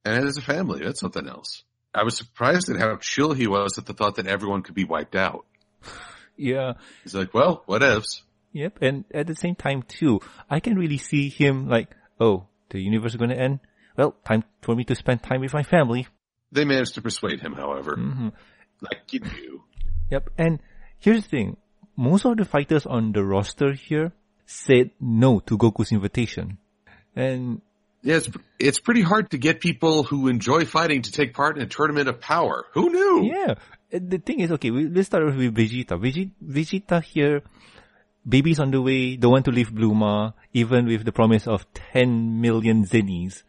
And has a family, that's something else. I was surprised at how chill he was at the thought that everyone could be wiped out. Yeah. He's like, well, whatevs. Yep. And at the same time too, I can really see him like, oh, the universe is going to end. Well, time for me to spend time with my family. They managed to persuade him, however, hmm like you do. Yep. And here's the thing. Most of the fighters on the roster here said no to Goku's invitation. And Yeah, it's, it's pretty hard to get people who enjoy fighting to take part in a tournament of power. Who knew? yeah, the thing is, okay, we, let's start off with Vegeta. Vegeta, Vegeta here, baby's on the way, don't want to leave Bulma, even with the promise of 10 million zennies.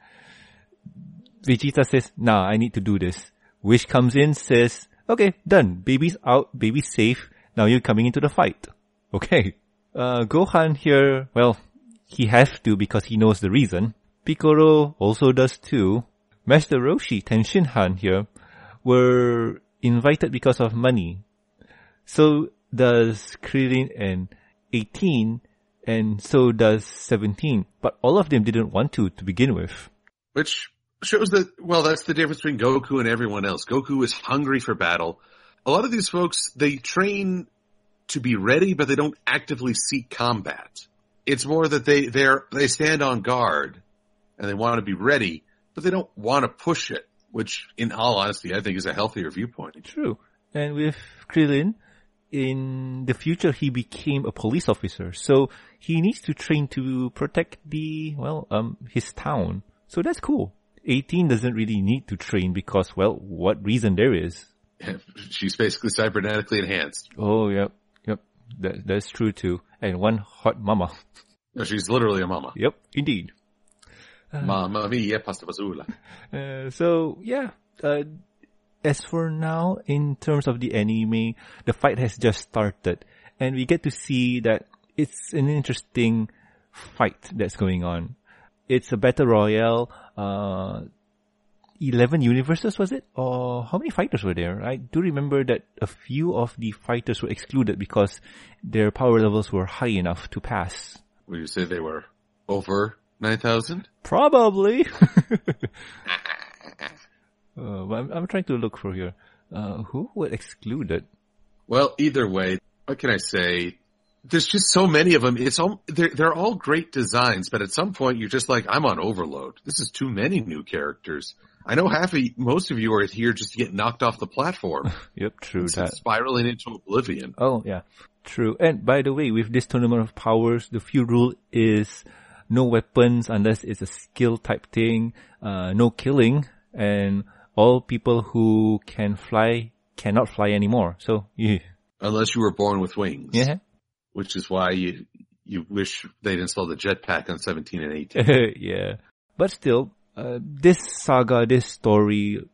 Vegeta says, nah, I need to do this. Whis comes in, says, okay, done. Baby's out, baby's safe. Now you're coming into the fight. Okay. Uh, Gohan here, well, he has to because he knows the reason. Piccolo also does too. Master Roshi, Tenshinhan here, were invited because of money. So does Krillin and 18, and so does 17. But all of them didn't want to to begin with. Which shows that, well, that's the difference between Goku and everyone else. Goku is hungry for battle. A lot of these folks, they train to be ready, but they don't actively seek combat. It's more that they, they're, they stand on guard and they want to be ready, but they don't want to push it, which in all honesty, I think is a healthier viewpoint. True. And with Krillin, in the future he became a police officer. So he needs to train to protect the, well, um, his town. So that's cool. 18 doesn't really need to train because, well, what reason there is. She's basically cybernetically enhanced. Oh, yep. Yep. That, that's true too. And one hot mama. No, she's literally a mama. Yep, indeed. Mamma mia, pasta basula. Uh, so yeah, uh, as for now, in terms of the anime, the fight has just started, and we get to see that it's an interesting fight that's going on. It's a battle royale. Uh, Eleven universes was it, or how many fighters were there? I do remember that a few of the fighters were excluded because their power levels were high enough to pass. Would you say they were over 9,000? Probably. Uh, I'm, I'm trying to look for here. Uh, who were excluded? Well, either way, what can I say? There's just so many of them. It's all, they're, they're all great designs, but at some point you're just like, I'm on overload. This is too many new characters. I know half of most of you are here just to get knocked off the platform. Yep, true It's that. spiraling into oblivion. Oh, yeah. True. And by the way, with this tournament of powers, the few rule is no weapons unless it's a skill type thing, uh, no killing, and all people who can fly cannot fly anymore. So, yeah. Unless you were born with wings. Yeah. Which is why you, you wish they'd install the jetpack on 17 and 18. yeah. But still, uh, this saga, this story,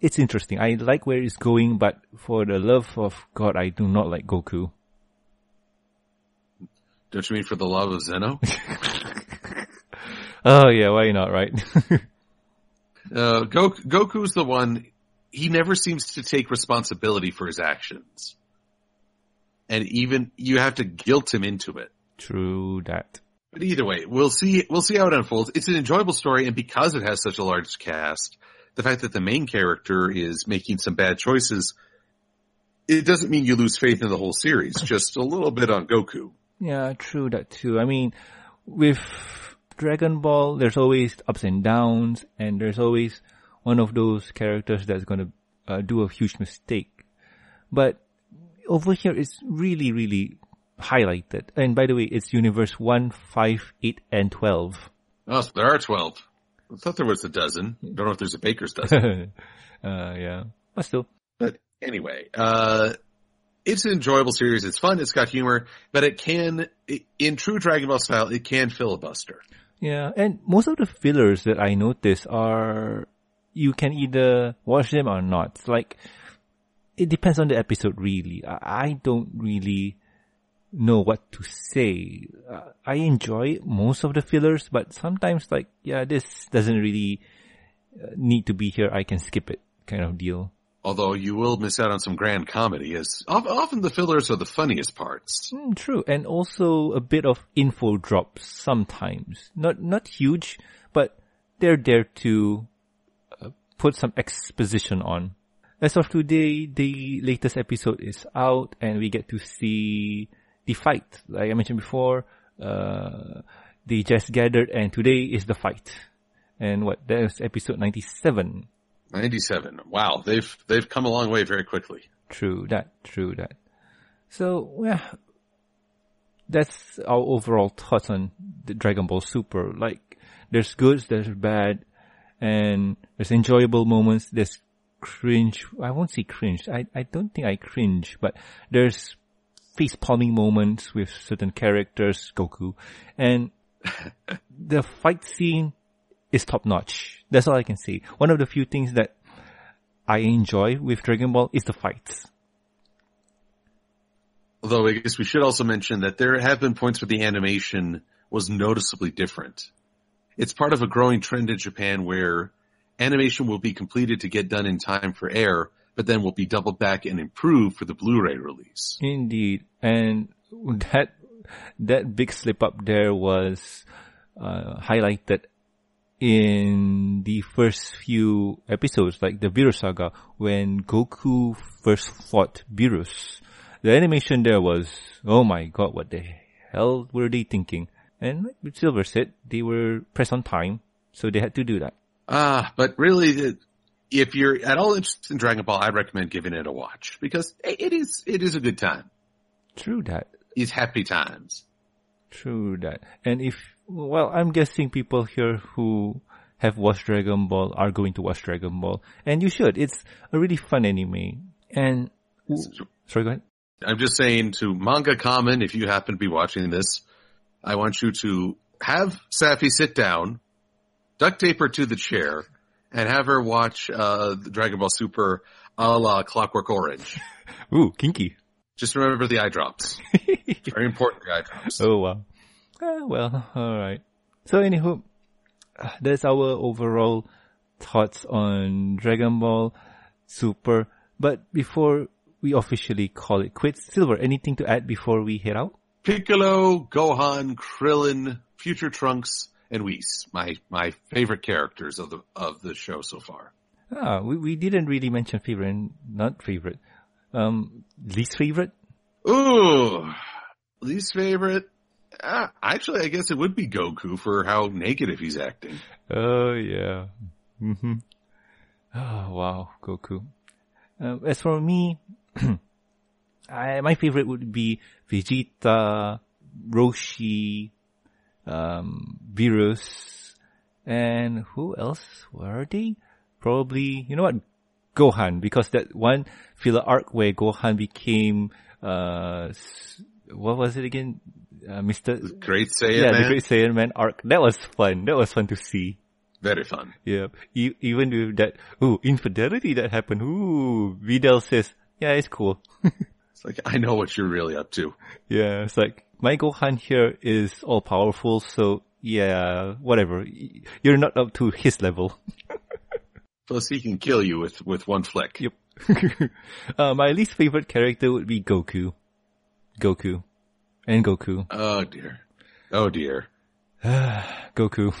it's interesting. I like where it's going, but for the love of God, I do not like Goku. Don't you mean for the love of Zeno? Oh yeah, why not, right? Uh, Goku, Goku's the one, he never seems to take responsibility for his actions. And even, you have to guilt him into it. True that. But either way, we'll see, we'll see how it unfolds. It's an enjoyable story, and because it has such a large cast, the fact that the main character is making some bad choices, it doesn't mean you lose faith in the whole series, just a little bit on Goku. Yeah, true that too. I mean, with Dragon Ball, there's always ups and downs, and there's always one of those characters that's gonna uh, do a huge mistake. But over here, it's really, really highlighted. And by the way, it's Universe 1, 5, 8, and 12. Oh, so there are 12. I thought there was a dozen. I Don't know if there's a baker's dozen. uh, yeah. But still, But anyway, uh, it's an enjoyable series. It's fun. It's got humor, but it can, in true Dragon Ball style, it can filibuster. Yeah, and most of the fillers that I notice are you can either watch them or not. Like it depends on the episode, really. I, I don't really know what to say. Uh, I enjoy most of the fillers, but sometimes, like, yeah, this doesn't really uh, need to be here. I can skip it, kind of deal. Although you will miss out on some grand comedy, as often the fillers are the funniest parts. Mm, true, and also a bit of info drops sometimes. Not not huge, but they're there to uh, put some exposition on. As of today, the latest episode is out, and we get to see the fight. Like I mentioned before, uh, they just gathered, and today is the fight. And what? That's episode ninety-seven. 97. Wow, they've, they've come a long way very quickly. True that, true that. So, yeah, that's our overall thoughts on the Dragon Ball Super. Like, there's goods, there's bad, and there's enjoyable moments, there's cringe. I won't say cringe. I, I don't think I cringe, but there's face palming moments with certain characters, Goku, and the fight scene is top notch. That's all I can say. One of the few things that I enjoy with Dragon Ball is the fights. Although I guess we should also mention that there have been points where the animation was noticeably different. It's part of a growing trend in Japan where animation will be completed to get done in time for air, but then will be doubled back and improved for the Blu-ray release. Indeed, and that that big slip up there was uh, highlighted in the first few episodes, like the Beerus saga, when Goku first fought Beerus. The animation there was, oh my god, what the hell were they thinking? And like Silver said, they were pressed on time, so they had to do that. Ah, but really, if you're at all interested in Dragon Ball, I'd recommend giving it a watch because it is, it is a good time. True that. It's happy times. True that. And if, well, I'm guessing people here who have watched Dragon Ball are going to watch Dragon Ball. And you should. It's a really fun anime. And, sorry, go ahead. I'm just saying to Manga Common, if you happen to be watching this, I want you to have Safi sit down, duct tape her to the chair, and have her watch uh, the Dragon Ball Super a la Clockwork Orange. Ooh, kinky. Just remember the eye drops. Very important, the eye drops. Oh wow. Ah, well, alright. So anywho, uh, that's our overall thoughts on Dragon Ball Super. But before we officially call it quits, Silver, anything to add before we head out? Piccolo, Gohan, Krillin, Future Trunks, and Whis. My my favorite characters of the of the show so far. Ah, we, we didn't really mention favorite and not favorite. Um, least favorite? Ooh, least favorite. Uh, actually, I guess it would be Goku for how negative he's acting. Oh yeah. Mm-hmm. Oh wow, Goku. Uh, as for me, I, my favorite would be Vegeta, Roshi, um, Beerus, and who else were they? Probably, you know what? Gohan, because that one filler arc where Gohan became, uh, what was it again? Uh, Mr. Great Saiyan yeah, Man. the Great Saiyan Man arc. That was fun. That was fun to see. Very fun. Yeah. E- even with that, ooh, infidelity that happened. Ooh, Videl says, yeah, it's cool. It's like, I know what you're really up to. Yeah, it's like, my Gohan here is all powerful, so yeah, whatever. You're not up to his level. Plus he can kill you with, with one flick. Yep. uh, my least favorite character would be Goku. Goku. And Goku. Oh dear. Oh dear. Goku.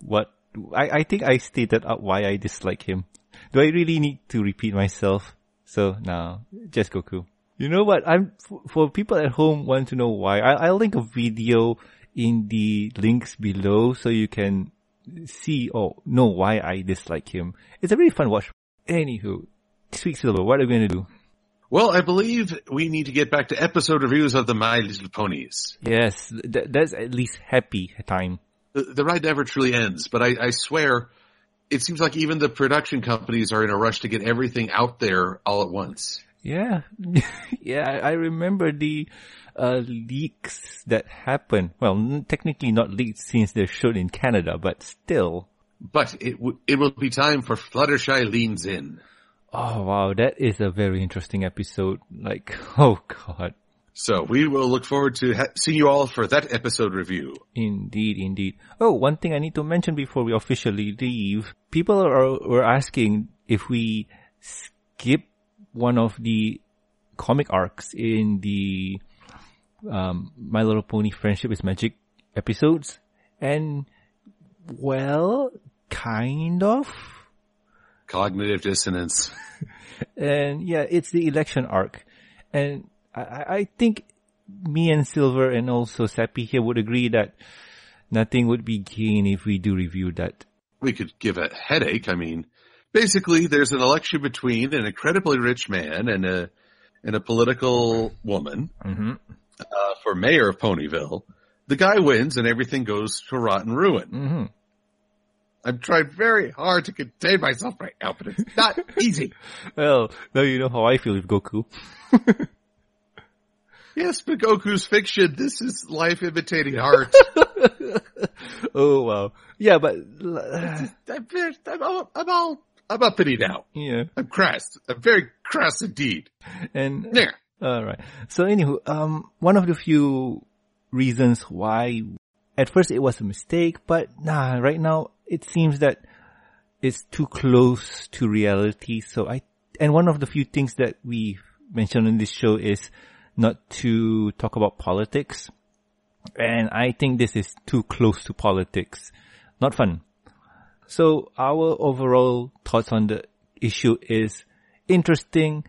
What? I, I think I stated out why I dislike him. Do I really need to repeat myself? So, no, just Goku. You know what? I'm, for, people at home want to know why, I, I'll link a video in the links below so you can see or know why I dislike him. It's a really fun watch. Anywho, Sweet Silver, what are we gonna do? Well, I believe we need to get back to episode reviews of the My Little Ponies. Yes, th- that's at least happy time. The, the ride never truly ends, but I, I swear it seems like even the production companies are in a rush to get everything out there all at once. Yeah, yeah, I remember the uh, leaks that happened. Well, n- technically not leaks since they're shown in Canada, but still. But it w- it will be time for Fluttershy leans in. Oh wow, that is a very interesting episode. Like, oh god. So we will look forward to ha- seeing you all for that episode review. Indeed, indeed. Oh, one thing I need to mention before we officially leave. People are, were asking if we skip one of the comic arcs in the um, My Little Pony Friendship is Magic episodes. And, well, kind of. Cognitive dissonance. And yeah, it's the election arc. And I, I think me and Silver and also Sappy here would agree that nothing would be gained if we do review that. We could give a headache. I mean, basically there's an election between an incredibly rich man and a, and a political woman, Mm-hmm. uh, for mayor of Ponyville. The guy wins and everything goes to rotten ruin. Mm-hmm. I'm trying very hard to contain myself right now, but it's not easy. Well, now you know how I feel with Goku. Yes, but Goku's fiction. This is life imitating art. oh wow. Yeah, but I'm, I'm all, I'm all, I'm uppity now. yeah, I'm crass. I'm very crass indeed. and There. All right. So anywho, um, one of the few reasons why at first it was a mistake, but nah, right now it seems that it's too close to reality. So I, and one of the few things that we mentioned in this show is not to talk about politics. And I think this is too close to politics. Not fun. So our overall thoughts on the issue is interesting,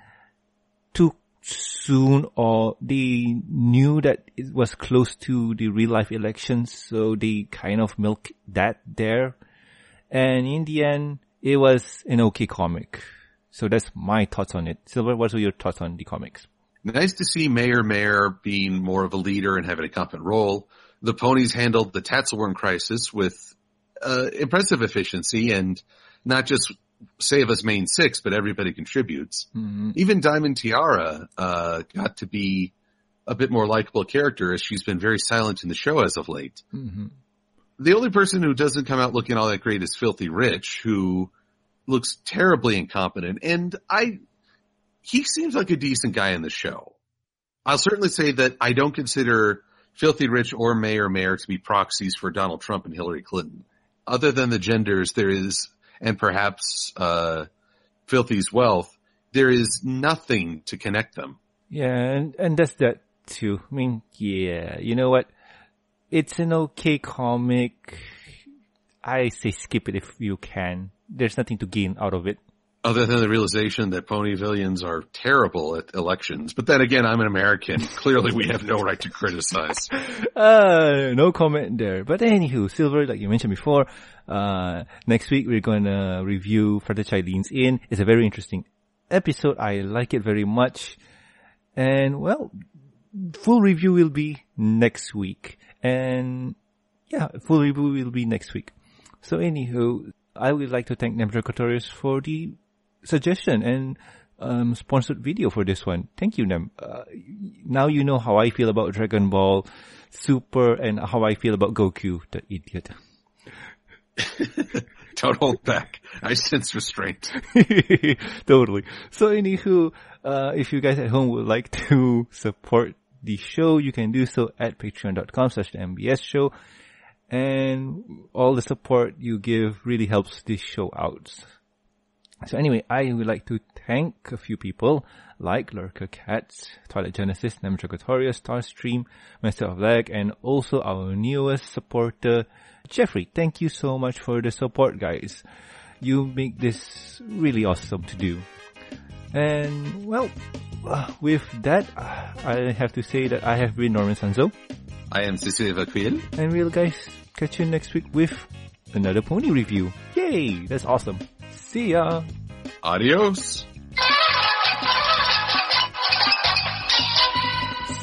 too soon or they knew that it was close to the real life elections, so they kind of milk that there. And in the end, it was an okay comic. So that's my thoughts on it. Silver, what are your thoughts on the comics? Nice to see Mayor Mayor being more of a leader and having a competent role. The ponies handled the Tatzelworm crisis with uh, impressive efficiency and not just save us main six, but everybody contributes. Mm-hmm. Even Diamond Tiara uh, got to be a bit more likable character as she's been very silent in the show as of late. Mm-hmm. The only person who doesn't come out looking all that great is Filthy Rich, who looks terribly incompetent. And I, he seems like a decent guy in the show. I'll certainly say that I don't consider Filthy Rich or Mayor Mayor to be proxies for Donald Trump and Hillary Clinton. Other than the genders, there is, and perhaps, uh, Filthy's wealth, there is nothing to connect them. Yeah, and, and that's that too. I mean, yeah, you know what? It's an okay comic. I say skip it if you can. There's nothing to gain out of it. Other than the realization that Pony Ponyvillians are terrible at elections. But then again, I'm an American. Clearly we have no right to criticize. Uh, no comment there. But anywho, Silver, like you mentioned before, uh, next week we're going to review Chai Leans In. It's a very interesting episode. I like it very much. And well, full review will be next week. And yeah, full review will be next week. So anywho, I would like to thank Nemderogatorius for the suggestion and um, sponsored video for this one. Thank you, Nem. Uh, now you know how I feel about Dragon Ball Super and how I feel about Goku, the idiot. Don't hold back. I sense restraint. totally. So anywho, uh, if you guys at home would like to support the show, you can do so at patreon.com slash the MBS show. And all the support you give really helps this show out. So anyway, I would like to thank a few people like Lurker Cats, Twilight Genesis, Nemderogatorius, Starstream, Master of Leg, and also our newest supporter, Jeffrey. Thank you so much for the support, guys. You make this really awesome to do. And well, with that, I have to say that I have been Norman Sanzo. I am Silver Quill. And we'll guys catch you next week with another pony review. Yay! That's awesome. See ya. Adios.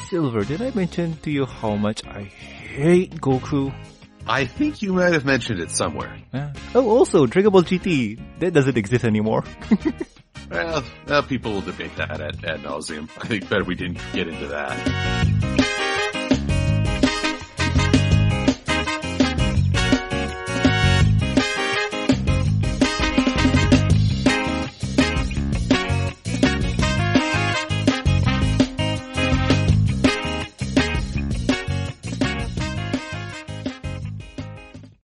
Silver, did I mention to you how much I hate Goku? I think you might have mentioned it somewhere. Yeah. Oh, also, Dragon Ball GT. That doesn't exist anymore. well, uh, people will debate that ad, ad nauseum. I think better we didn't get into that.